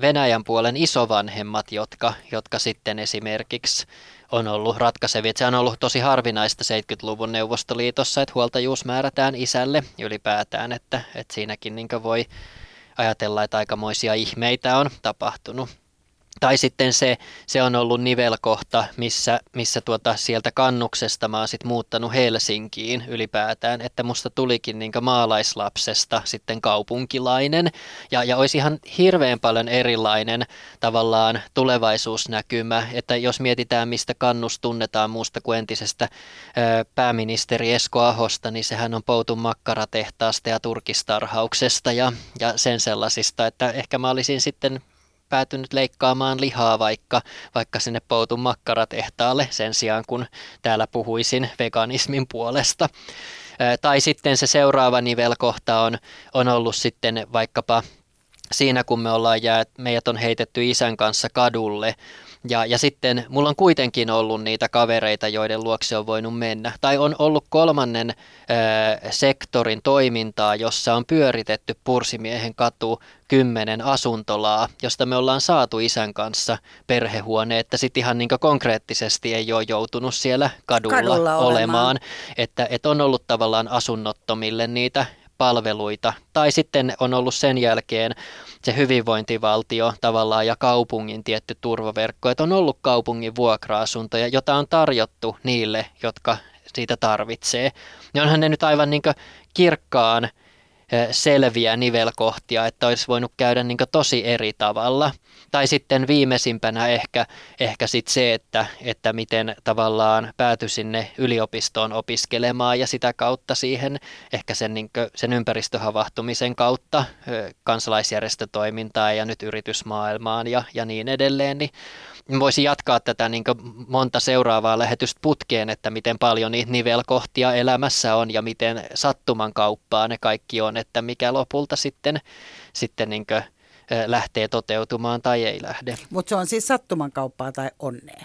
Venäjän puolen isovanhemmat, jotka, jotka sitten esimerkiksi on ollut ratkaisevia. Se on ollut tosi harvinaista 70-luvun Neuvostoliitossa, että huoltajuus määrätään isälle ylipäätään, että, että siinäkin niin voi ajatella, että aikamoisia ihmeitä on tapahtunut. Tai sitten se, se on ollut nivelkohta, missä, missä tuota, sieltä kannuksesta mä oon sit muuttanut Helsinkiin ylipäätään, että musta tulikin niin maalaislapsesta sitten kaupunkilainen. Ja, ja olisi ihan hirveän paljon erilainen tavallaan tulevaisuusnäkymä, että jos mietitään mistä kannus tunnetaan muusta kuin entisestä ö, pääministeri Esko Ahosta, niin sehän on poutun makkaratehtaasta ja turkistarhauksesta ja, ja sen sellaisista, että ehkä mä olisin sitten päätynyt leikkaamaan lihaa vaikka, vaikka sinne poutun makkaratehtaalle sen sijaan, kun täällä puhuisin veganismin puolesta. Tai sitten se seuraava nivelkohta on, on ollut sitten vaikkapa siinä, kun me ollaan jää, meidät on heitetty isän kanssa kadulle ja, ja sitten mulla on kuitenkin ollut niitä kavereita, joiden luokse on voinut mennä. Tai on ollut kolmannen ö, sektorin toimintaa, jossa on pyöritetty Pursimiehen katu kymmenen asuntolaa, josta me ollaan saatu isän kanssa perhehuone, että sitten ihan niin konkreettisesti ei ole joutunut siellä kadulla, kadulla olemaan. olemaan. Että, että on ollut tavallaan asunnottomille niitä palveluita. Tai sitten on ollut sen jälkeen se hyvinvointivaltio tavallaan ja kaupungin tietty turvaverkko, että on ollut kaupungin vuokra-asuntoja, jota on tarjottu niille, jotka siitä tarvitsee. Ja onhan ne nyt aivan niin kirkkaan selviä nivelkohtia, että olisi voinut käydä niin tosi eri tavalla. Tai sitten viimeisimpänä ehkä, ehkä sit se, että, että miten tavallaan pääty sinne yliopistoon opiskelemaan ja sitä kautta siihen ehkä sen, niin sen ympäristöhavahtumisen kautta kansalaisjärjestötoimintaan ja nyt yritysmaailmaan ja, ja niin edelleen, niin voisin jatkaa tätä niin monta seuraavaa lähetystä putkeen, että miten paljon niitä nivelkohtia elämässä on ja miten sattuman kauppaa ne kaikki on, että mikä lopulta sitten, sitten niin lähtee toteutumaan tai ei lähde. Mutta se on siis sattuman kauppaa tai onnea?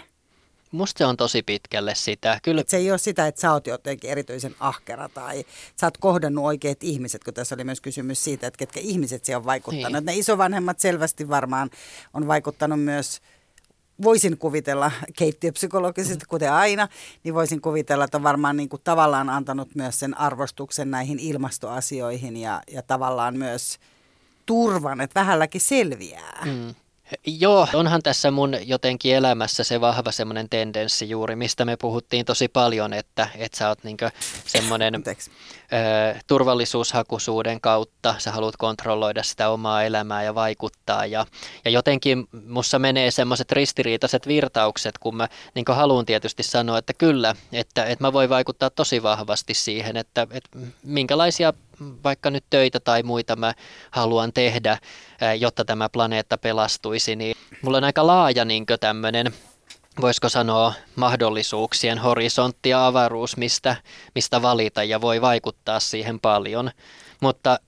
Musta se on tosi pitkälle sitä. Kyllä. Et se ei ole sitä, että sä oot jotenkin erityisen ahkera tai sä oot kohdannut oikeat ihmiset, kun tässä oli myös kysymys siitä, että ketkä ihmiset siihen on vaikuttanut. Niin. Ne isovanhemmat selvästi varmaan on vaikuttanut myös voisin kuvitella keittiöpsykologisesti, mm. kuten aina, niin voisin kuvitella, että on varmaan niin kuin tavallaan antanut myös sen arvostuksen näihin ilmastoasioihin ja, ja tavallaan myös turvan, että vähälläkin selviää. Mm. Joo, onhan tässä mun jotenkin elämässä se vahva semmoinen tendenssi juuri, mistä me puhuttiin tosi paljon, että, että sä oot niinku semmoinen ö, turvallisuushakuisuuden kautta, sä haluat kontrolloida sitä omaa elämää ja vaikuttaa ja, ja jotenkin mussa menee semmoiset ristiriitaiset virtaukset, kun mä niin haluan tietysti sanoa, että kyllä, että, että mä voin vaikuttaa tosi vahvasti siihen, että, että minkälaisia vaikka nyt töitä tai muita mä haluan tehdä, jotta tämä planeetta pelastuisi, niin mulla on aika laaja niin tämmöinen voisiko sanoa mahdollisuuksien horisontti ja avaruus, mistä, mistä valita ja voi vaikuttaa siihen paljon. Mutta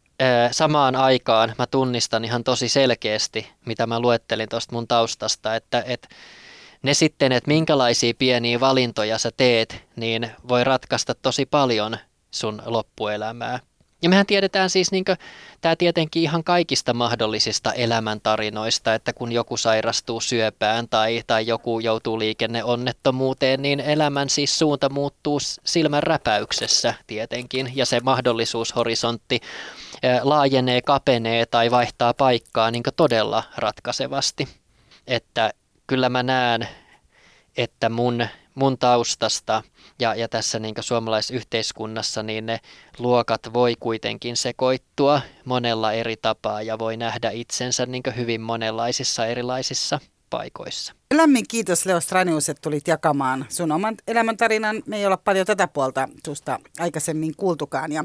samaan aikaan mä tunnistan ihan tosi selkeästi, mitä mä luettelin tuosta mun taustasta, että, että ne sitten, että minkälaisia pieniä valintoja sä teet, niin voi ratkaista tosi paljon sun loppuelämää. Ja mehän tiedetään siis niin tämä tietenkin ihan kaikista mahdollisista elämäntarinoista, että kun joku sairastuu syöpään tai, tai joku joutuu liikenneonnettomuuteen, niin elämän siis suunta muuttuu silmän räpäyksessä tietenkin ja se mahdollisuushorisontti laajenee, kapenee tai vaihtaa paikkaa niin todella ratkaisevasti. Että kyllä mä näen, että mun mun taustasta ja, ja tässä niin suomalaisyhteiskunnassa, niin ne luokat voi kuitenkin sekoittua monella eri tapaa ja voi nähdä itsensä niin hyvin monenlaisissa erilaisissa paikoissa. Lämmin kiitos Leo Stranius, että tulit jakamaan sun oman elämäntarinan. Me ei olla paljon tätä puolta susta aikaisemmin kuultukaan. Ja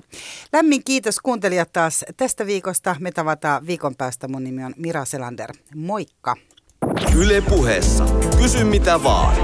lämmin kiitos kuuntelijat taas tästä viikosta. Me tavataan viikon päästä. Mun nimi on Mira Selander. Moikka! Yle puheessa. Kysy mitä vaan.